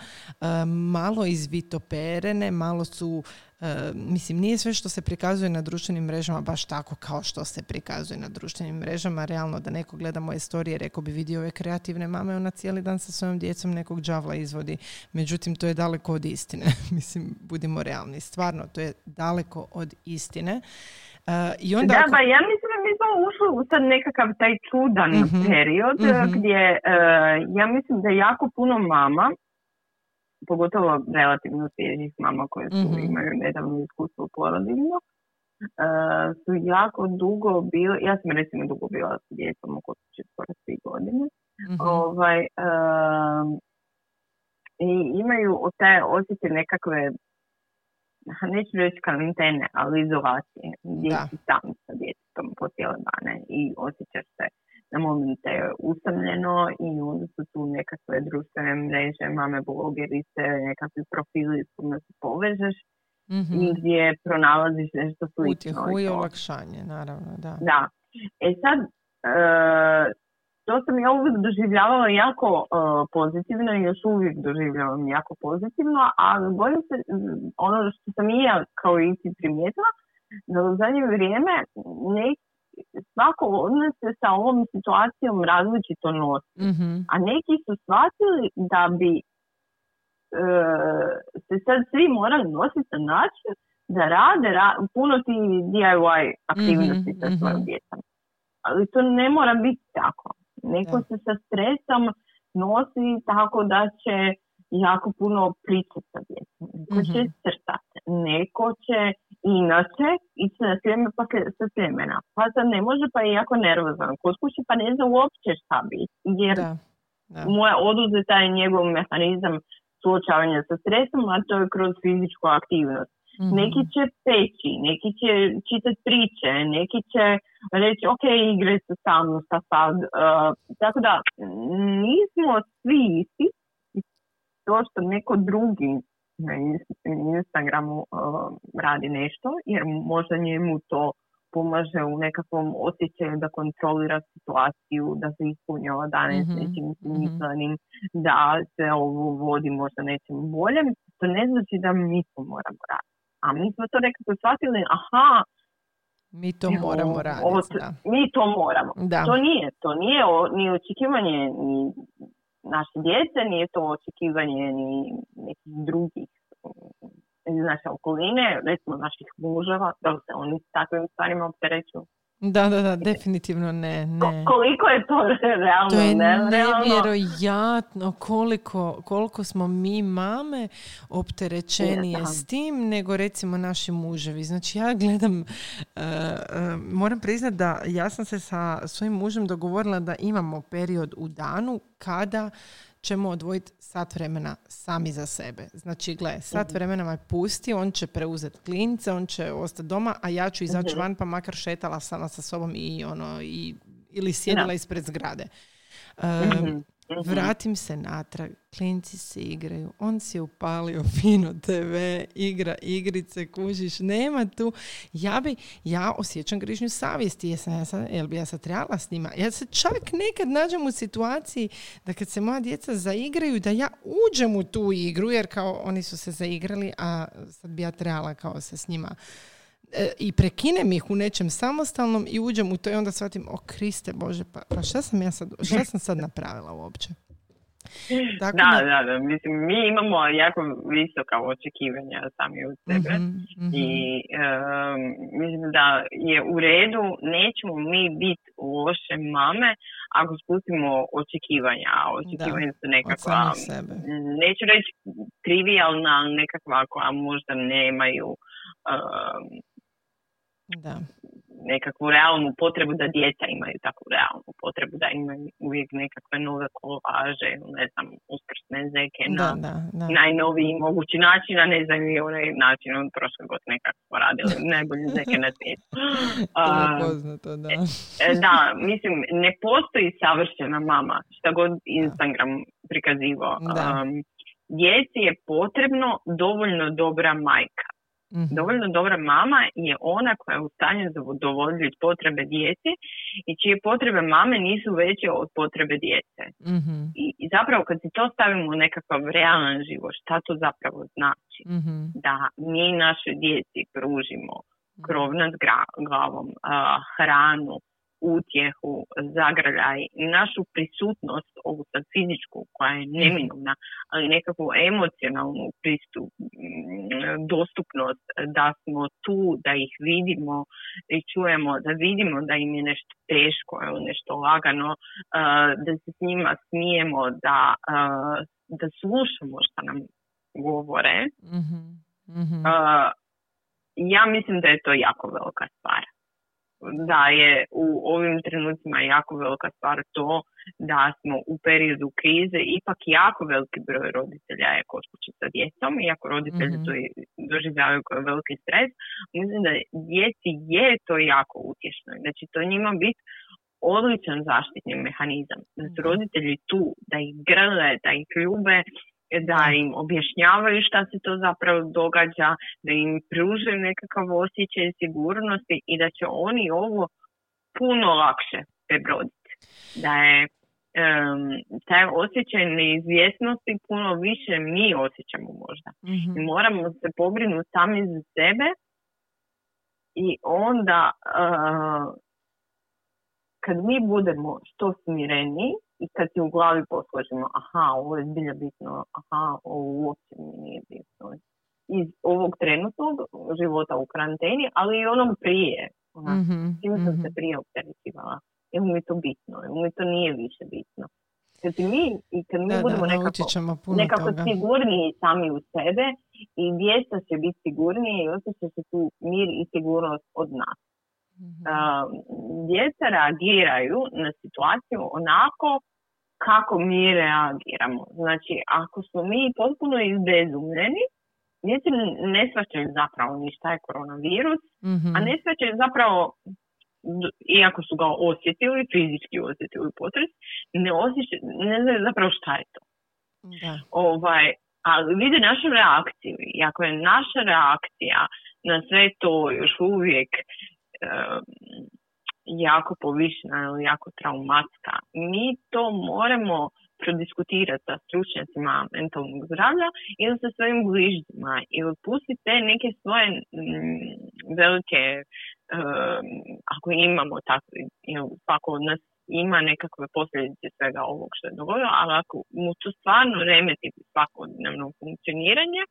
malo izvitoperene, malo su e, mislim, nije sve što se prikazuje na društvenim mrežama baš tako kao što se prikazuje na društvenim mrežama. Realno da neko gleda moje storije, rekao bi vidio ove kreativne mame, ona cijeli dan sa svojom djecom nekog džavla izvodi. Međutim, to je daleko od istine. mislim, budimo realni. Stvarno, to je daleko od istine. Uh, i onda da, pa ja mislim da mi smo ušli u sad nekakav taj čudan mhm, period mhm. gdje ja mislim da jako puno mama pogotovo relativno svježih mama koje su, mm imaju nedavno iskustvo porodiljno, uh, su jako dugo bile, ja sam recimo dugo bila s djecom oko skoro tri godine, mm ovaj, uh, i imaju te osjećaj nekakve neću reći karantene, ali izolacije, gdje si sam sa djetetom po cijele dane i osjećaš se na momente usamljeno i onda su tu nekakve društvene mreže, mame blogerice, nekakvi profili s kojima se povežeš mm-hmm. i gdje pronalaziš nešto slično. Utjehu i olakšanje, naravno, da. Da. E sad, uh, to sam ja uvijek doživljavala jako uh, pozitivno i još uvijek doživljavam jako pozitivno, a bojim se, ono što sam i ja kao i ti primijetila, da u zadnje vrijeme neki svako od nas se sa ovom situacijom različito nosi. Mhm. A neki su shvatili da bi e, se sad svi morali nositi na način da rade ra- puno ti DIY aktivnosti Mhm, sa svojom mhm. djecom. Ali to ne mora biti tako. Neko se sa stresom nosi tako da će jako puno pričati sa djecom. Neko će Mhm. crtati. Neko će inače ići na sjeme pa sa sjemena. Pa sad ne može pa je jako nervozan. Kod kuće pa ne zna uopće šta biti. Jer Da. Da. mu je oduzeta je njegov mehanizam suočavanja sa stresom, a to je kroz fizičku aktivnost. Mhm. Neki će peći, neki će čitati priče, neki će reći ok, igre se sa mnom, sad. Uh, tako da nismo svi isti. To što neko drugi na Ins- Instagramu uh, radi nešto, jer možda njemu to pomaže u nekakvom osjećaju da kontrolira situaciju, da se ispunjava dane s Mhm, nečim mhm. smislenim, da se ovo vodi možda nečim boljem, to ne znači da mi to moramo raditi. A mi smo to nekako shvatili, aha, Mi to evo, moramo raditi. Da. mi to moramo. Da. To nije, to nije o- ni očekivanje ni naše djece, nije to očekivanje ni nekih drugih iz naše okoline, recimo naših muževa, da se oni takvim stvarima opterećuju. Da, da, da, definitivno ne, ne. koliko je to realno, To je nerealno? nevjerojatno koliko, koliko smo mi mame opterećenije Je, da. s tim nego recimo naši muževi. Znači ja gledam, e, e, moram priznati da ja sam se sa svojim mužem dogovorila da imamo period u danu kada ćemo odvojiti sat vremena sami za sebe. Znači, gle, sat vremena me pusti, on će preuzeti klince, on će ostati doma, a ja ću izaći van pa makar šetala sama sa sobom i ono, i, ili sjedila ispred zgrade. Mhm, mhm. Vratim se natrag, klinci se igraju, on si je upalio fino TV, igra igrice, kužiš, nema tu. Ja bi, ja osjećam grižnju savjesti, jesam, jel bi ja sad trebala s njima? Ja se čak nekad nađem u situaciji da kad se moja djeca zaigraju, da ja uđem u tu igru, jer kao oni su se zaigrali, a sad bi ja trebala kao se s njima i prekinem ih u nečem samostalnom i uđem u to i onda shvatim, o Kriste Bože, pa, pa šta sam ja sad, šta sam sad napravila uopće? Tako Da, da, da, mislim, mi imamo jako visoka očekivanja sami od sebe. Mhm, mhm. I em, mislim da je u redu, nećemo mi biti loše mame ako spustimo očekivanja, a očekivanja su od nekakva, neću reći trivialna, ali nekakva koja možda nemaju em, Da. nekakvu realnu potrebu da djeca imaju takvu realnu potrebu da imaju uvijek nekakve nove kolaže, ne znam, uskrsne zeke na Da, da, najnoviji mogući način, a ne znam i onaj način od prošle godine kako smo radili najbolje zeke na svijetu. To je A, poznato, da. e, da, mislim, ne postoji savršena mama, šta god Instagram prikazivao. Da. Um, djeci je potrebno dovoljno dobra majka. Mhm. Dovoljno dobra mama je ona koja je u stanju zadovoljiti potrebe djece i čije potrebe mame nisu veće od potrebe djece. Mhm, I, I zapravo kad si to stavimo u nekakav realan život, šta to zapravo znači? mhm. Da mi našoj djeci pružimo krov nad gra- glavom, a, hranu, utjehu, zagrljaj, našu prisutnost, ovu sad fizičku koja je neminovna, ali nekakvu emocionalnu pristup, mm, dostupnost, da smo tu, da ih vidimo i čujemo, da vidimo da im je nešto teško, nešto lagano, a, da se s njima smijemo, da, a, da slušamo što nam govore. Mhm, mhm. Uh, ja mislim da je to jako velika stvar. Da je u ovim trenucima jako velika stvar to da smo u periodu krize ipak jako veliki broj roditelja je kod kuće sa djecom, iako roditelji Mhm. to doživljavaju kao veliki stres, mislim da djeci je to jako utješno. i Da će to njima biti odličan zaštitni mehanizam. Da su Da. roditelji tu, da ih grle, da ih ljube, da im objašnjavaju šta se to zapravo događa, da im pružaju nekakav osjećaj sigurnosti i da će oni ovo puno lakše prebroditi. Da je um, taj osjećaj neizvjesnosti puno više mi osjećamo možda. Mhm. I moramo se pobrinuti sami za sebe i onda uh, kad mi budemo što smireniji i kad ti u glavi posložimo aha, ovo je zbilja bitno, aha, ovo uopće mi nije bitno. Iz ovog trenutnog života u karanteni, ali i onom prije. Ona, Mhm, čim sam mhm. se prije opterećivala. Jel mi je to bitno, jel mi to nije više bitno. Kad mi, i kad mi Da, budemo da, nekako, nekako toga. sigurniji sami u sebe i djeca će biti sigurnije i osjeća se tu mir i sigurnost od nas. Mhm. Djeca reagiraju na situaciju onako kako mi reagiramo. Znači, ako smo mi potpuno izbezumljeni, djeca ne shvaćaju zapravo ni šta je koronavirus, Mhm. a ne shvaćaju zapravo, iako su ga osjetili, fizički osjetili potres, ne, osjećaju, ne znaju zapravo šta je to. Da. Ovaj, ali vide našu reakciju. I ako je naša reakcija na sve to još uvijek jako povišena ili jako traumatska, mi to moramo prodiskutirati sa stručnjacima mentalnog zdravlja ili sa svojim bližnjima ili pustiti te neke svoje mm, velike em, ako imamo tako, svako od nas ima nekakve posljedice svega ovog što je dogodilo, ali ako mu to stvarno remeti svakodnevno funkcioniranje,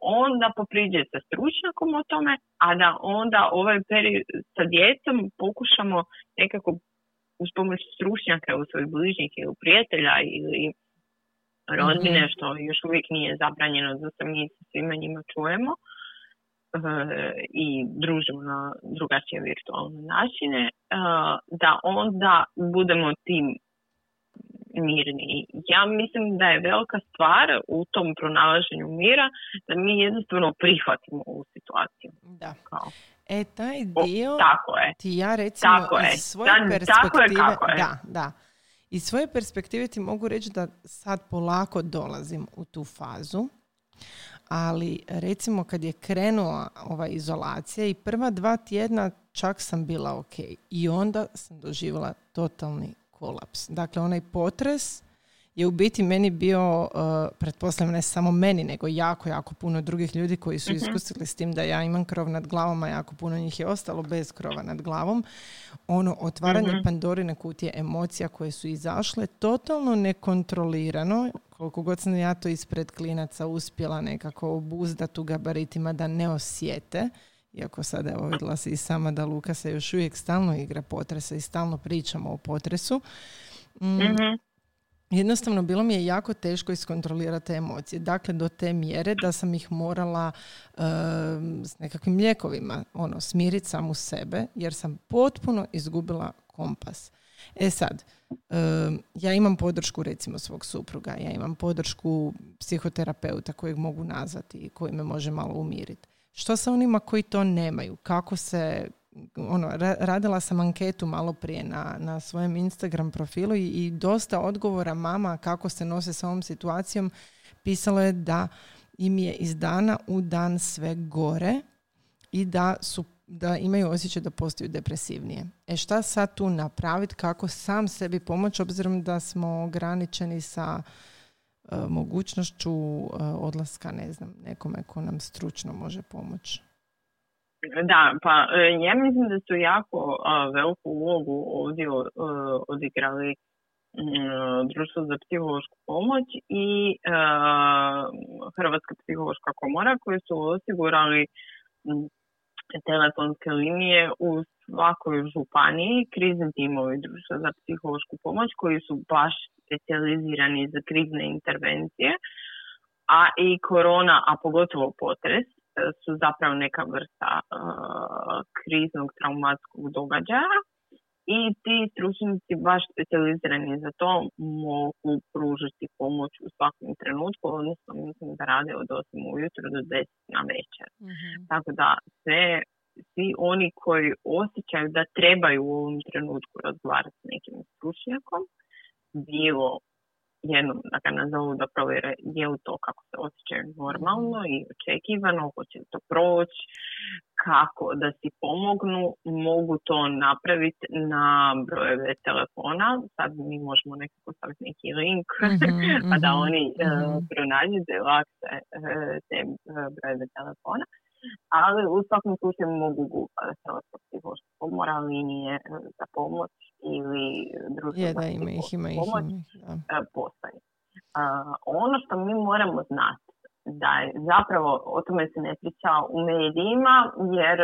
onda popriđe sa stručnjakom o tome, a da onda ovaj period sa djecom pokušamo nekako uz pomoć stručnjaka u svojih bližnjih ili prijatelja ili rodbine, što još uvijek nije zabranjeno da se mi svima njima čujemo e, i družimo na drugačije virtualne načine, e, da onda budemo tim mirni. Ja mislim da je velika stvar u tom pronalaženju mira da mi jednostavno prihvatimo ovu situaciju. Da. Kao, E, taj o, dio tako je. ti ja recimo Tako je. iz svoje Da, perspektive... tako je kako je. Da, da. Iz svoje perspektive ti mogu reći da sad polako dolazim u tu fazu. Ali recimo kad je krenula ova izolacija i prva dva tjedna čak sam bila ok. I onda sam doživjela totalni kolaps. Dakle, onaj potres je u biti meni bio, uh, pretpostavljam ne samo meni, nego jako, jako puno drugih ljudi koji su iskusili s tim da ja imam krov nad glavom, a jako puno njih je ostalo bez krova nad glavom. Ono, otvaranje Pandorine kutije emocija koje su izašle, totalno nekontrolirano, koliko god sam ja to ispred klinaca uspjela nekako obuzdati u gabaritima da ne osjete, iako sada evo vidjela si i sama da Luka se još uvijek stalno igra potresa i stalno pričamo o potresu. Mm, Mhm. Jednostavno, bilo mi je jako teško iskontrolirati te emocije. Dakle, do te mjere da sam ih morala em, s nekakvim lijekovima ono, smiriti samu sebe, jer sam potpuno izgubila kompas. E sad, em, ja imam podršku recimo svog supruga, ja imam podršku psihoterapeuta kojeg mogu nazvati i koji me može malo umiriti. Što sa onima koji to nemaju? Kako se ono, ra- radila sam anketu malo prije na, na svojem Instagram profilu i, i dosta odgovora mama kako se nose s ovom situacijom pisalo je da im je iz dana u dan sve gore i da su da imaju osjećaj da postaju depresivnije. E šta sad tu napraviti, kako sam sebi pomoći, obzirom da smo ograničeni sa mogućnošću e, odlaska, ne znam, nekome ko nam stručno može pomoći. Da, pa e, ja mislim da su jako veliku ulogu ovdje e, odigrali mm, Društvo za psihološku pomoć i e, Hrvatska psihološka komora koji su osigurali mm, telefonske linije u svakoj županiji, krizni timovi Društva za psihološku pomoć koji su baš specijalizirani za krizne intervencije, a i korona, a pogotovo potres, e, su zapravo neka vrsta e, kriznog traumatskog događaja i ti stručnjaci baš specijalizirani za to mogu pružiti pomoć u svakom trenutku, odnosno mislim da rade od 8 ujutro do 10 na večer. Tako da sve, svi oni koji osjećaju da trebaju u ovom trenutku razgovarati s nekim stručnjakom, bilo jednom da ga nazovu da provjere je li to kako se osjećaju normalno i očekivano, hoće li to proći, kako da si pomognu, mogu to napraviti na brojeve telefona. Sad mi možemo nekako staviti neki link mm pa da oni mm-hmm. pronađu lakše te brojeve telefona. Ali u svakom slučaju mogu Google Hrvatska psihološka komora, linije za pomoć ili društvena Je, da, ima ih, ima ih, pomoć, postoji. ono što mi moramo znati da je zapravo o tome se ne priča u medijima jer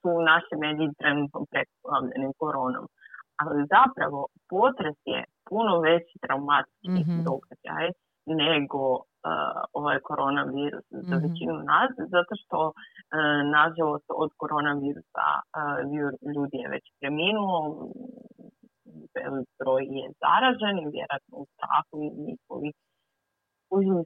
su naše mediji trenutno preplavljeni koronom. Ali zapravo potres je puno veći traumatični mm događaj nego koronavirus za mhm. većinu nas, zato što uh, nažalost od koronavirusa uh, ljudi je već preminuo, velik broj je zaražen i vjerojatno u strahu i njihovi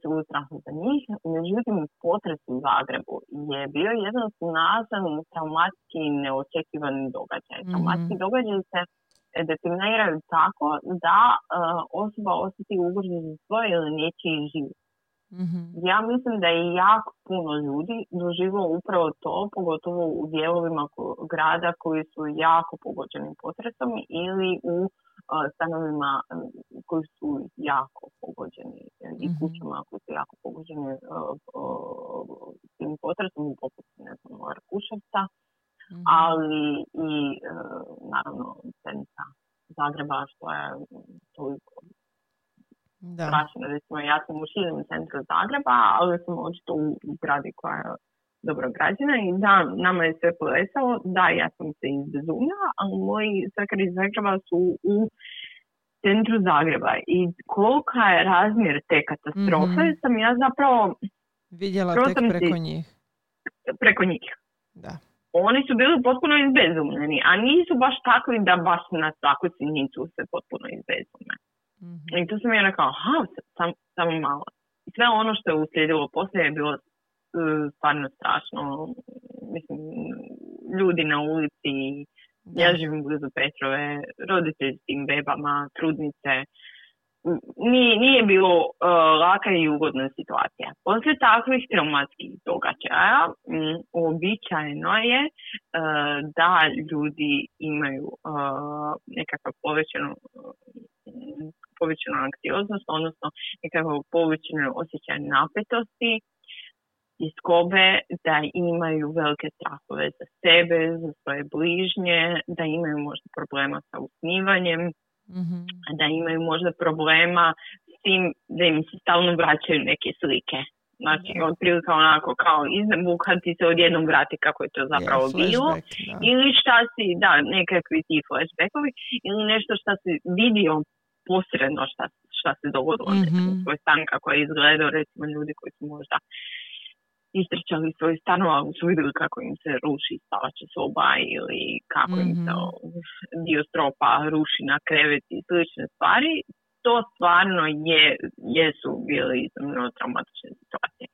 se u strahu za njih. Međutim, potres u Zagrebu je bio jedan snažan traumatski neočekivan događaj. Mm-hmm. Traumatski događaj se definiraju tako da uh, osoba osjeti ugrožen za svoj ili nečiji život. Mm-hmm. Ja mislim da je jako puno ljudi doživilo upravo to, pogotovo u dijelovima grada koji su jako pogođeni potresom ili u stanovima koji su jako pogođeni i mhm. kućama koji su jako pogođeni tim potresom poput ne znam, Arkuševca, mhm. ali i naravno centra Zagreba što je toliko da. strašno. Recimo, ja sam u širem centru Zagreba, ali sam očito u gradi koja je dobro građana i da, nama je sve plesalo, da, ja sam se izbezumila, ali moji svekari iz Zagreba su u centru Zagreba i kolika je razmjer te katastrofe mm-hmm. sam ja zapravo vidjela tek preko njih. Preko njih. Da. Oni su bili potpuno izbezumljeni, a nisu baš takvi da baš na svaku sinicu se potpuno izbezume. Mm-hmm. I tu sam ja rekao, aha, sam, samo malo. I sve ono što je uslijedilo poslije je bilo stvarno strašno. Mislim, ljudi na ulici, ja živim blizu Petrove, roditelji s tim bebama, trudnice. Nije, nije bilo uh, laka i ugodna situacija. Poslije takvih traumatskih događaja um, uobičajeno je uh, da ljudi imaju uh, nekakav povećanu povećanu anksioznost, odnosno nekakav povećanu osjećaj napetosti, iskobe, da imaju velike strahove za sebe, za svoje bližnje, da imaju možda problema sa usnivanjem, mm da imaju možda problema s tim da im se stalno vraćaju neke slike. Znači, yeah. otprilike onako kao iznebu kad ti se odjednom vrati kako je to zapravo bilo. Ili šta si, da, nekakvi ti flashbackovi, ili nešto šta si vidio posredno šta, šta se dogodilo. Mm-hmm. Svoj stan kako je izgledao, recimo ljudi koji su možda istrčali svoj stanova, su vidjeli kako im se ruši spavača soba ili kako im se mhm. dio stropa ruši na krevet i slične stvari, to stvarno je, jesu bili iznimno traumatične situacije.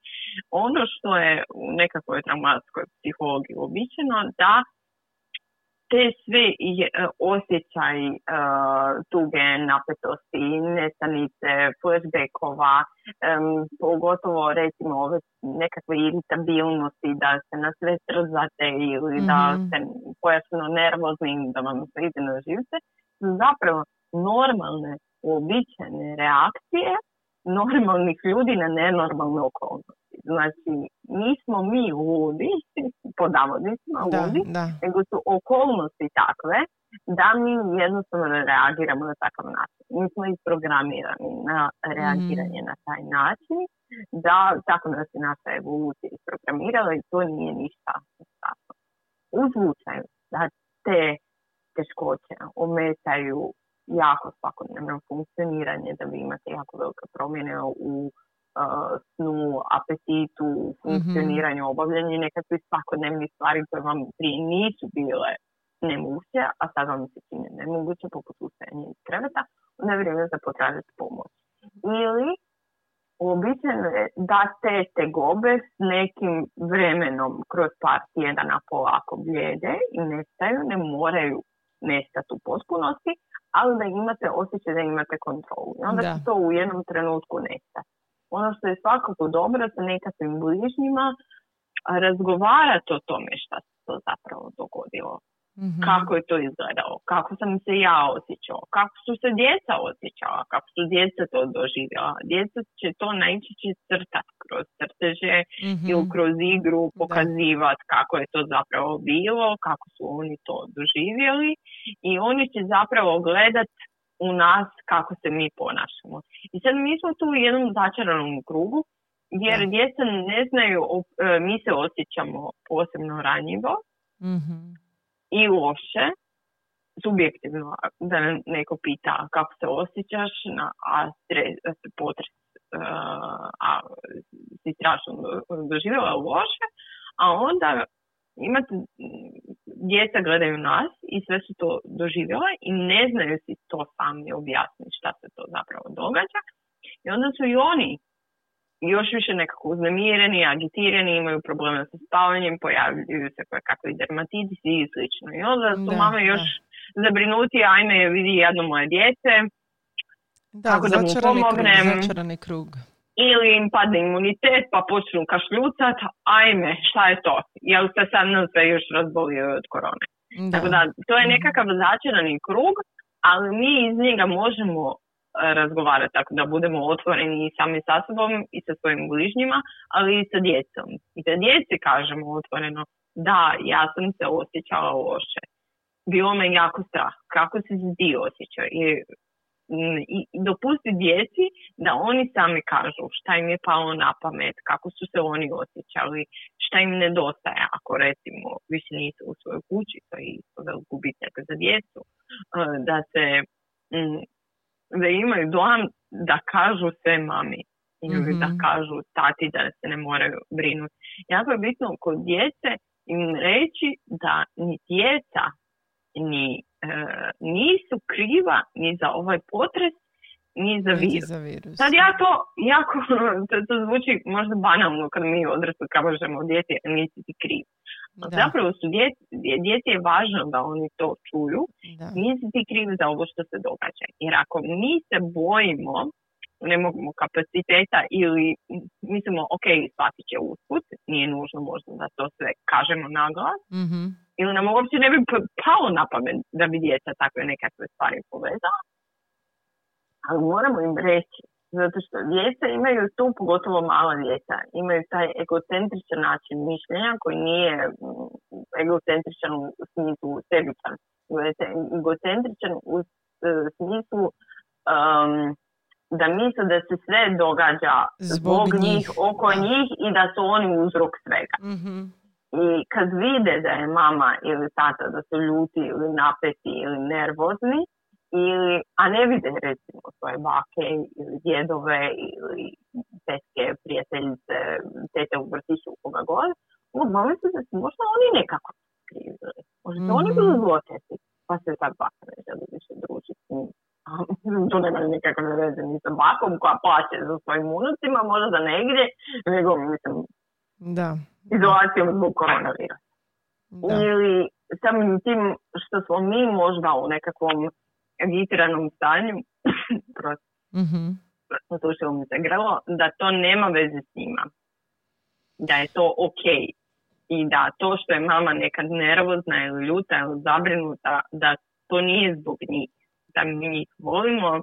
Ono što je u nekakvoj traumatskoj psihologiji uobičajeno da te sve e, osjećaj uh, tuge, napetosti, nestanice, flashbackova, um, pogotovo recimo ove nekakve iritabilnosti, da se na sve trzate ili da mhm. ste pojasno nervozni, da vam se ide na živce, su zapravo normalne, uobičajene reakcije normalnih ljudi na nenormalne okolnosti. Znači, nismo mi ludi, po navodnicima ludi, nego su okolnosti takve da mi jednostavno ne reagiramo na takav način. Mi smo isprogramirani na reagiranje mm. na taj način, da tako nas je naša evolucija isprogramirala i to nije ništa strašno. U slučaju da te teškoće ometaju jako svakodnevno funkcioniranje, da vi imate jako velike promjene u snu, apetitu, mhm. funkcioniranju, mm-hmm. obavljanju nekakvih svakodnevnih stvari koje vam prije nisu bile nemoguće, a sad vam se čine nemoguće poput ustajanja iz kreveta, onda je vrijeme za potražiti pomoć. Ili uobičajeno je da te tegobe s nekim vremenom kroz par tjedana polako bljede i nestaju, ne moraju nestati u potpunosti, ali da imate osjećaj da imate kontrolu. I onda će to u jednom trenutku nestati. Ono što je svakako dobro sa nekakvim bližnjima, razgovarati o tome šta se to zapravo dogodilo. Mhm. Kako je to izgledalo, kako sam se ja osjećao, kako su se djeca osjećala, kako su djeca to doživjela. Djeca će to najčešće crtati kroz crteže Mhm. ili kroz igru pokazivati kako je to zapravo bilo, kako su oni to doživjeli i oni će zapravo gledat u nas kako se mi ponašamo. I sad mi smo tu u jednom začaranom krugu jer Da. djeca ne znaju, e, mi se osjećamo posebno ranjivo Mhm. i loše, subjektivno, da neko pita kako se osjećaš, na, a stres, potres, uh, a si strašno do- doživjela loše, a onda imate, djeca gledaju nas i sve su to doživjela i ne znaju si to sami objasniti šta se to zapravo događa. I onda su i oni još više nekako uznemireni, agitirani, imaju problema sa spavanjem, pojavljuju se koje kakvi dermatitisi i slično. I onda su Da, mame još zabrinuti, ajme vidi jedno moje dijete, Da, Kako da mu pomognem? krug, začarani krug. Ili im padne imunitet pa počnu kašljucat, ajme, šta je to? Jel se sad nam se još razbolio od korone? Da. Tako da, to je nekakav začarani krug, ali mi iz njega možemo e, razgovarati tako da budemo otvoreni i sami sa sobom i sa svojim bližnjima, ali i sa djecom. I da djeci kažemo otvoreno, da, ja sam se osjećala loše. Bilo me jako strah. Kako si se ti osjećao? I, i i dopusti djeci da oni sami kažu šta im je palo na pamet, kako su se oni osjećali, šta im nedostaje ako recimo više nisu u svojoj kući, to je isto velik gubitak za djecu, e, da se mm, da imaju dojam da kažu sve mami ili da Mhm. kažu tati da se ne moraju brinuti. Jako je bitno kod djece im reći da ni djeca ni nisu kriva ni za ovaj potres ni za virus. za virus. Sad ja to jako, to, to zvuči možda banalno kad mi odrasli kažemo djeci nisi ti kriv. Da, Zapravo su djeci, djeci je važno da oni to čuju da. nisi ti kriv za ovo što se događa. Jer ako mi se bojimo, nemamo kapaciteta ili mislimo, ok, shvatit će usput, nije nužno možda da to sve kažemo na glas, Mhm. Ili nam uopće ne bi palo na pamet da bi djeca takve nekakve stvari povezala. Ali moramo im reći, zato što djeca imaju tu, pogotovo mala djeca, imaju taj egocentričan način mišljenja koji nije mm, egocentričan u smislu sebičan, egocentričan u e, smislu um, da misle da se sve događa Zbog zbog, njih, oko njih i da su oni uzrok svega. Mhm. I kad vide da je mama ili tata da su ljuti ili napeti ili nervozni, ili, a ne vide recimo svoje bake ili djedove ili tetke, prijateljice, tete u vrtiću, koga god, mama se da su možda oni nekako skrivili. Možda su oni Mhm. bili zloteti, pa se tak baka ne želi više družiti s njim. A to nema nikakve veze ni sa bakom koja plaće za svojim unucima, možda negdje, nego mislim Da. Izolacijom zbog koronavirusa. Ili samim tim što smo mi možda u nekakvom agitiranom stanju, Mhm. otušilo mi se grlo, da to nema veze s njima. Da je to ok. I da to što je mama nekad nervozna ili ljuta ili zabrinuta, da to nije zbog njih. Da mi njih volimo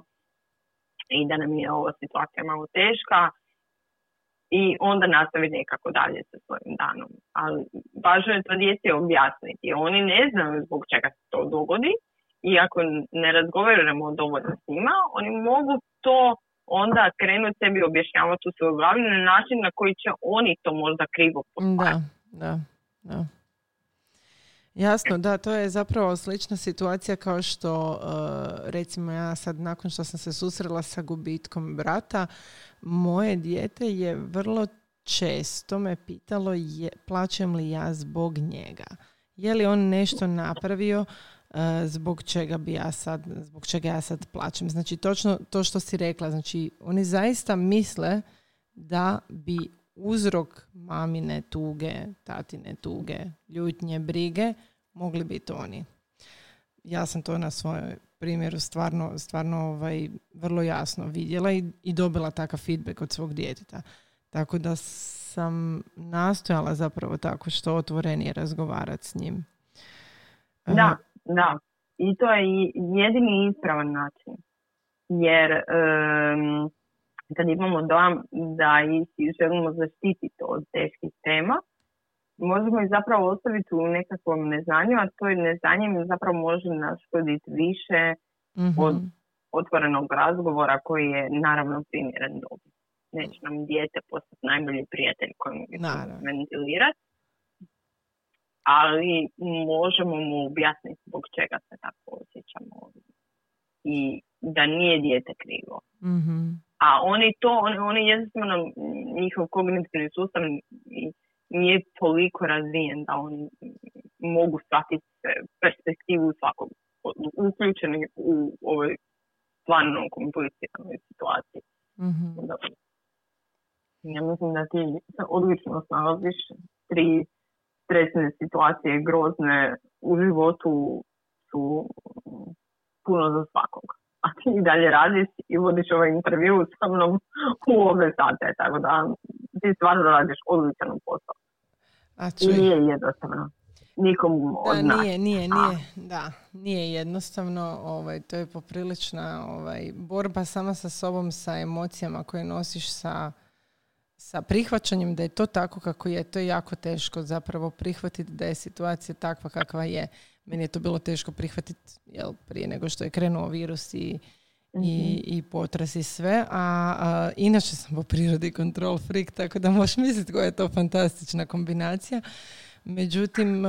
i da nam je ova situacija malo teška i onda nastavi nekako dalje sa svojim danom. Ali važno je to djeci objasniti. Oni ne znaju zbog čega se to dogodi i ako ne razgovaramo dovoljno s njima, oni mogu to onda krenuti sebi objašnjavati u svojoj glavi na način na koji će oni to možda krivo postaviti. Da, da, da. Jasno, da, to je zapravo slična situacija kao što, uh, recimo ja sad nakon što sam se susrela sa gubitkom brata, moje dijete je vrlo često me pitalo je, plaćem li ja zbog njega. Je li on nešto napravio uh, zbog čega bi ja sad, zbog čega ja sad plaćam. Znači točno to što si rekla, znači oni zaista misle da bi uzrok mamine tuge, tatine tuge, ljutnje, brige mogli biti oni. Ja sam to na svojoj primjeru stvarno, stvarno ovaj, vrlo jasno vidjela i, i dobila takav feedback od svog djeteta. Tako da sam nastojala zapravo tako što otvorenije razgovarati s njim. Da, da. I to je jedini ispravan način. Jer um, kad imamo dojam da ih želimo zaštititi od teških tema, možemo ih zapravo ostaviti u nekakvom neznanju, a to je neznanje zapravo može naškoditi više mm od otvorenog razgovora koji je naravno primjeren dobi. Neće nam dijete postati najbolji prijatelj kojim ventilirati, ali možemo mu objasniti zbog čega se tako osjećamo i da nije dijete krivo. mm A oni to, oni, oni jednostavno, njihov kognitivni sustav nije toliko razvijen da oni mogu shvatiti perspektivu svakog uključeni u ovoj stvarno kompliciranoj situaciji. Mm-hmm. Ja mislim da ti odlično snalaziš tri stresne situacije grozne u životu su puno za. I dalje radiš i vodiš ovaj intervju sa mnom u ove sate, tako da ti stvarno radiš odličan posao. A I nije jednostavno. Nikom od da, nije, nije, nije, da, nije jednostavno, ovaj, to je poprilična ovaj, borba sama sa sobom, sa emocijama koje nosiš sa sa prihvaćanjem da je to tako kako je, to je jako teško zapravo prihvatiti da je situacija takva kakva je. Meni je to bilo teško prihvatiti jel, prije nego što je krenuo virus i, i, mhm. i potres i sve. A, inače sam po prirodi control freak, tako da možeš misliti koja je to fantastična kombinacija. Međutim,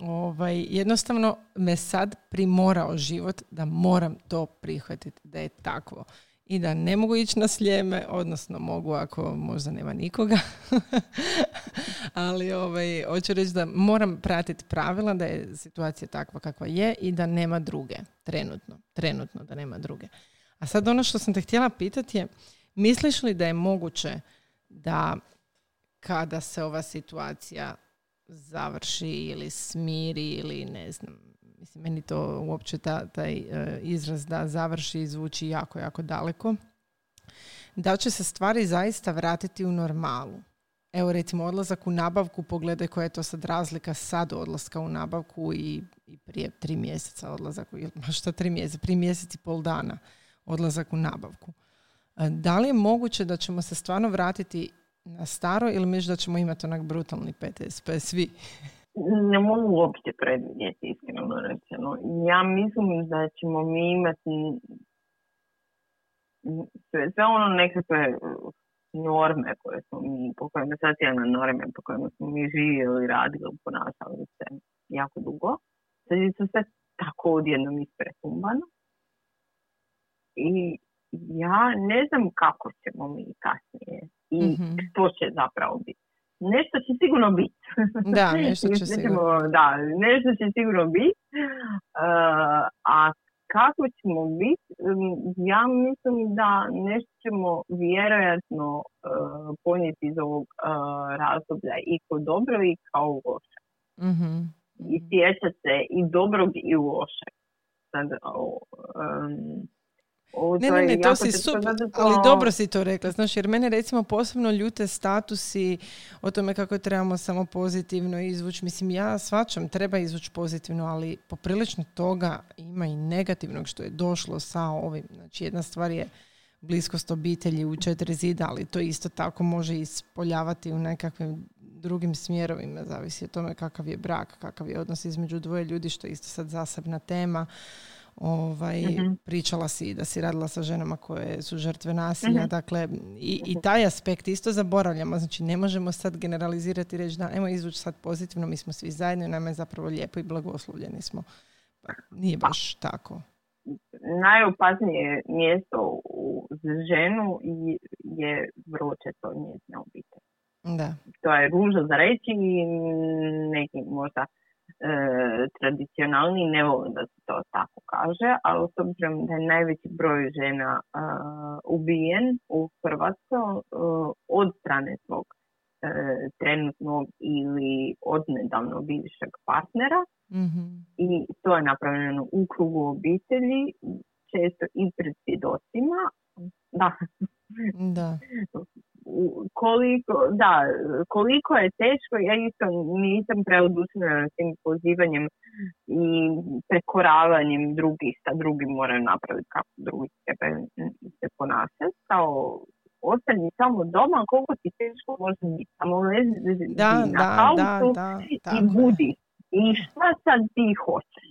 ovaj, jednostavno me sad primorao život da moram to prihvatiti, da je takvo i da ne mogu ići na sljeme, odnosno mogu ako možda nema nikoga. Ali ovaj, hoću reći da moram pratiti pravila da je situacija takva kakva je i da nema druge. Trenutno. Trenutno da nema druge. A sad ono što sam te htjela pitati je, misliš li da je moguće da kada se ova situacija završi ili smiri ili ne znam, mislim, meni to uopće ta, taj e, izraz da završi zvuči jako, jako daleko, da će se stvari zaista vratiti u normalu. Evo recimo odlazak u nabavku, pogledaj koja je to sad razlika sad odlaska u nabavku i, i prije tri mjeseca odlazak, ili šta tri mjeseca, prije mjesec i pol dana odlazak u nabavku. E, da li je moguće da ćemo se stvarno vratiti na staro ili misliš da ćemo imati onak brutalni PTSP svi? Ne mogu uopće predvidjeti iskreno rečeno. Ja mislim da ćemo mi imati sve, sve ono nekakve norme koje smo mi, po kojima socijalne norme po kojima smo mi živjeli, radili, ponašali se jako dugo. Sad je sve tako odjednom ispretumbano. I ja ne znam kako ćemo mi kasnije i mm što će zapravo biti nešto će sigurno biti. Da, nešto će sigurno. Da, nešto će sigurno biti. Uh, a kako ćemo biti? Ja mislim da nešto ćemo vjerojatno uh, ponijeti iz ovog uh, razdoblja i kao dobro i kao loše. Mm-hmm. I sjećati se i dobrog i loše. Sad, um, ne, ne, ne, to si super, ali dobro si to rekla, znaš, jer mene recimo posebno ljute statusi o tome kako trebamo samo pozitivno izvući. Mislim, ja svačam, treba izvući pozitivno, ali poprilično toga ima i negativnog što je došlo sa ovim. Znači, jedna stvar je bliskost obitelji u četiri zida, ali to isto tako može ispoljavati u nekakvim drugim smjerovima, zavisi o tome kakav je brak, kakav je odnos između dvoje ljudi, što je isto sad zasebna tema. Ovaj, mhm. Pričala si da si radila sa ženama koje su žrtve nasilja. Mhm. Dakle, i, i taj aspekt isto zaboravljamo. Znači, ne možemo sad generalizirati i reći da, evo izvući sad pozitivno, mi smo svi zajedno i nama je zapravo lijepo i blagoslovljeni smo. Pa, nije baš tako. Najopasnije mjesto za ženu je vrlo često njezina obitelj. Da. To je ružno za reći i neki možda e, tradicionalni, ne volim da se to tako kaže, ali s obzirom da je najveći broj žena e, ubijen u Hrvatskoj e, od strane svog e, trenutnog ili od nedavno bivšeg partnera mm i to je napravljeno u krugu obitelji, često i pred svjedocima. Da. Da. koliko, da, koliko je teško, ja isto nisam preodučena tim pozivanjem i prekoravanjem drugih, sa drugim moraju napraviti kako drugi sebe se ponašati, kao ostani samo doma, koliko ti teško može biti, samo lezi da, na da, kautu da, da, i budi. I šta sad ti hoćeš?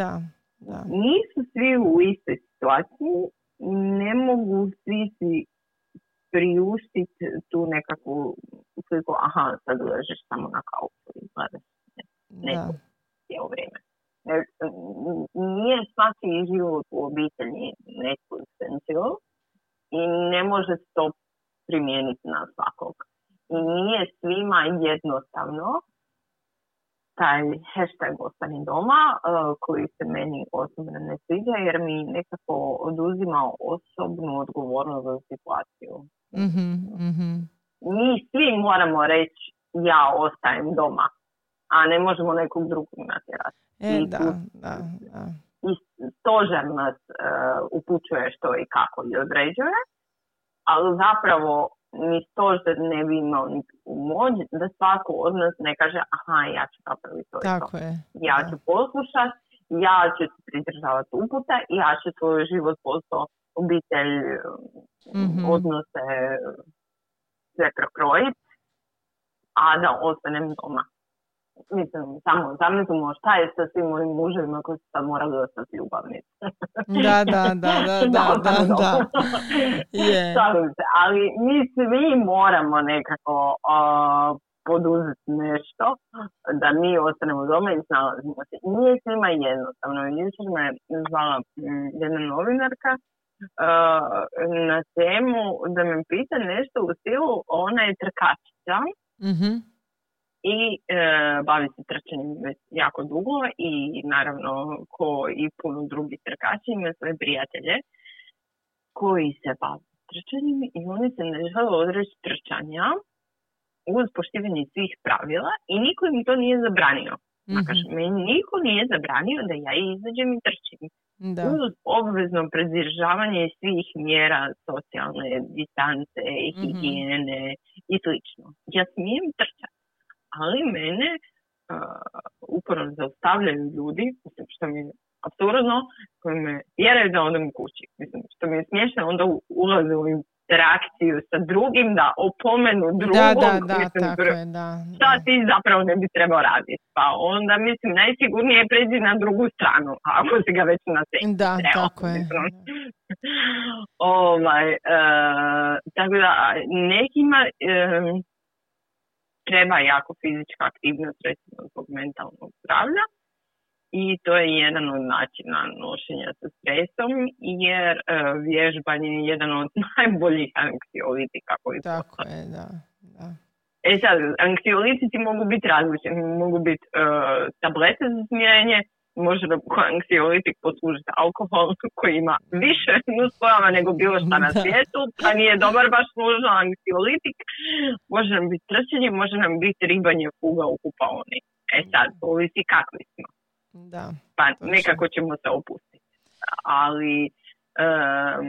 Da, da. Nisu svi u istoj situaciji, ne mogu svi si priuštiti tu nekakvu sliku, aha, sad ležeš samo na kauču i gledaš neko cijelo vrijeme. Nije svaki život u obitelji neku essential i ne može to primijeniti na svakog. I nije svima jednostavno taj hashtag ostani doma uh, koji se meni osobno ne sviđa jer mi nekako oduzima osobnu odgovornost za situaciju. Mm mm Mi svi moramo reći ja ostajem doma, a ne možemo nekog drugog natjerati. E, I, da, da, da. I stožer nas uh, upućuje što i kako i određuje, ali zapravo ni stožer ne bi imao nikakvu moć da svako od nas ne kaže aha ja ću napraviti to Tako to. Je. Ja ću poslušati, ja ću se pridržavati uputa i ja ću svoj život, posao, obitelj, mm odnose sve prokrojiti, a da ostanem doma. Mislim, samo zamislimo šta je sa svim mojim muževima koji su sad morali ostati ljubavnici. da, da, da, da, da, da, da. Yeah. Ali mi svi moramo nekako uh, poduzeti nešto da mi ostanemo doma i snalazimo se. Nije svima jednostavno. Jučer me zvala jedna novinarka uh, na temu da me pita nešto u stilu ona je trkačica. mm i e, bavi se trčanjem već jako dugo i naravno ko i puno drugih trkača ima svoje prijatelje koji se bave trčanjem i oni se ne žele odreći trčanja uz poštivanje svih pravila i niko im to nije zabranio. Mm-hmm. meni niko nije zabranio da ja izađem i trčim. Da. Uz obvezno predržavanje svih mjera socijalne distance, mhm. higijene mm-hmm. i slično. Ja smijem trčati ali mene uh, uporno zaustavljaju ljudi, mislim, što mi je absurdno, koji me vjeraju da odem kući. Mislim, što mi je smiješno, onda ulaze u interakciju sa drugim, da opomenu drugog. Da, da, da, mislim, tako je, da. Šta ti zapravo ne bi trebao raditi? Pa onda, mislim, najsigurnije pređi na drugu stranu, ako si ga već na sebi. Da, tako je. ovaj, uh, tako da, nekima... Uh, treba jako fizička aktivnost recimo zbog mentalnog zdravlja i to je jedan od načina nošenja sa stresom jer uh, vježbanje je jedan od najboljih anksiolitika koji Tako je, da. da. E sad, anksiolitici mogu biti različni, mogu biti uh, tablete za smirenje, može da anksiolitik poslužiti alkohol koji ima više nuspojava nego bilo šta na svijetu, pa nije dobar baš nužno anksiolitik. Može nam biti trčanje, može nam biti ribanje fuga u kupaoni. E sad, ovisi kakvi smo. Da, pa nekako ćemo se opustiti. Ali um,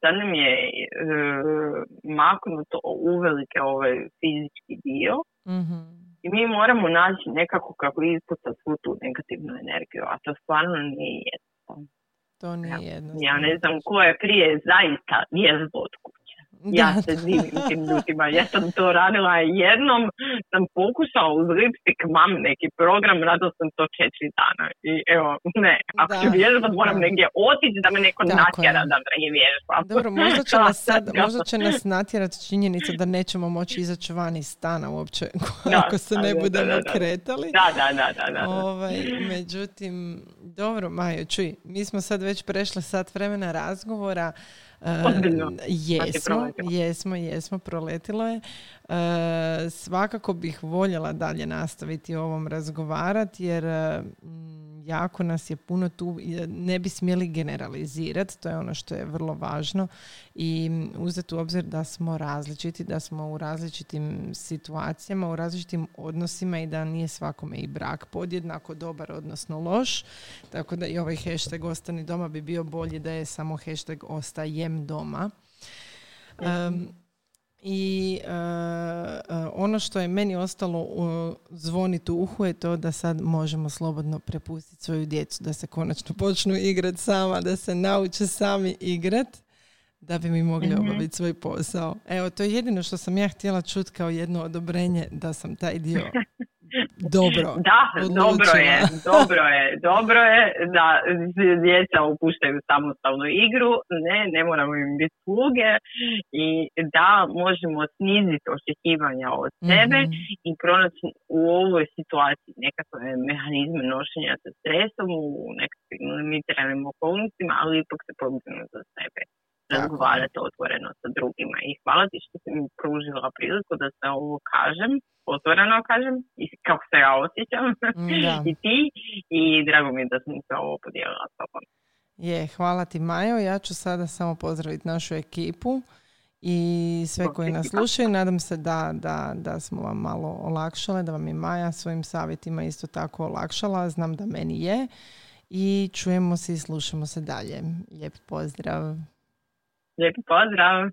sad nam je um, maknuto uvelike ovaj fizički dio. mm i mi moramo naći nekako kako ispucati svu tu negativnu energiju, a to stvarno nije jednostavno. To nije jednostavno. Ja ne znam ko je prije zaista vježbu od ja se divim tim ljudima. Ja sam to radila jednom, sam pokušala uz lipstick mam neki program, radila sam to četiri dana. I evo, ne, ako ću vježbat moram negdje otići da me neko Tako natjera je. da je vježba. Dobro, možda će, nas sad, možda će nas natjerati činjenica da nećemo moći izaći van iz stana uopće ako se ne budemo kretali. Da, da, da. da, da. Ovaj, međutim, dobro, Majo, čuj, mi smo sad već prešli sat vremena razgovora. Ozbiljno. Jesmo, jesmo, jesmo, proletilo je. E, svakako bih voljela dalje nastaviti ovom razgovarati jer jako nas je puno tu, ne bi smjeli generalizirati, to je ono što je vrlo važno i uzeti u obzir da smo različiti, da smo u različitim situacijama, u različitim odnosima i da nije svakome i brak podjednako dobar, odnosno loš. Tako da i ovaj hashtag ostani doma bi bio bolji da je samo hashtag ostajem doma. Um, I e, e, ono što je meni ostalo uh, zvoniti u uhu je to da sad možemo slobodno prepustiti svoju djecu, da se konačno počnu igrati sama, da se nauče sami igrati da bi mi mogli mm obaviti svoj posao. Evo, to je jedino što sam ja htjela čuti kao jedno odobrenje da sam taj dio dobro Da, dobro je, dobro je, dobro je da djeca opuštaju samostalnu igru, ne, ne moramo im biti sluge. I da možemo sniziti očekivanja od sebe mm i pronaći u ovoj situaciji nekakve mehanizme nošenja sa stresom u nekakvim limitiranim okolnostima, ali ipak se pobrinu za sebe razgovarati otvoreno sa drugima. I hvala ti što si mi pružila priliku da se ovo kažem, otvoreno kažem, i kako se ja osjećam, mm, i ti, i drago mi je da sam se ovo podijelila s tobom. Je, hvala ti Majo. Ja ću sada samo pozdraviti našu ekipu i sve koji nas slušaju. Nadam se da, da, da smo vam malo olakšale, da vam je Maja svojim savjetima isto tako olakšala. Znam da meni je. I čujemo se i slušamo se dalje. Lijep pozdrav. Lijep pozdrav!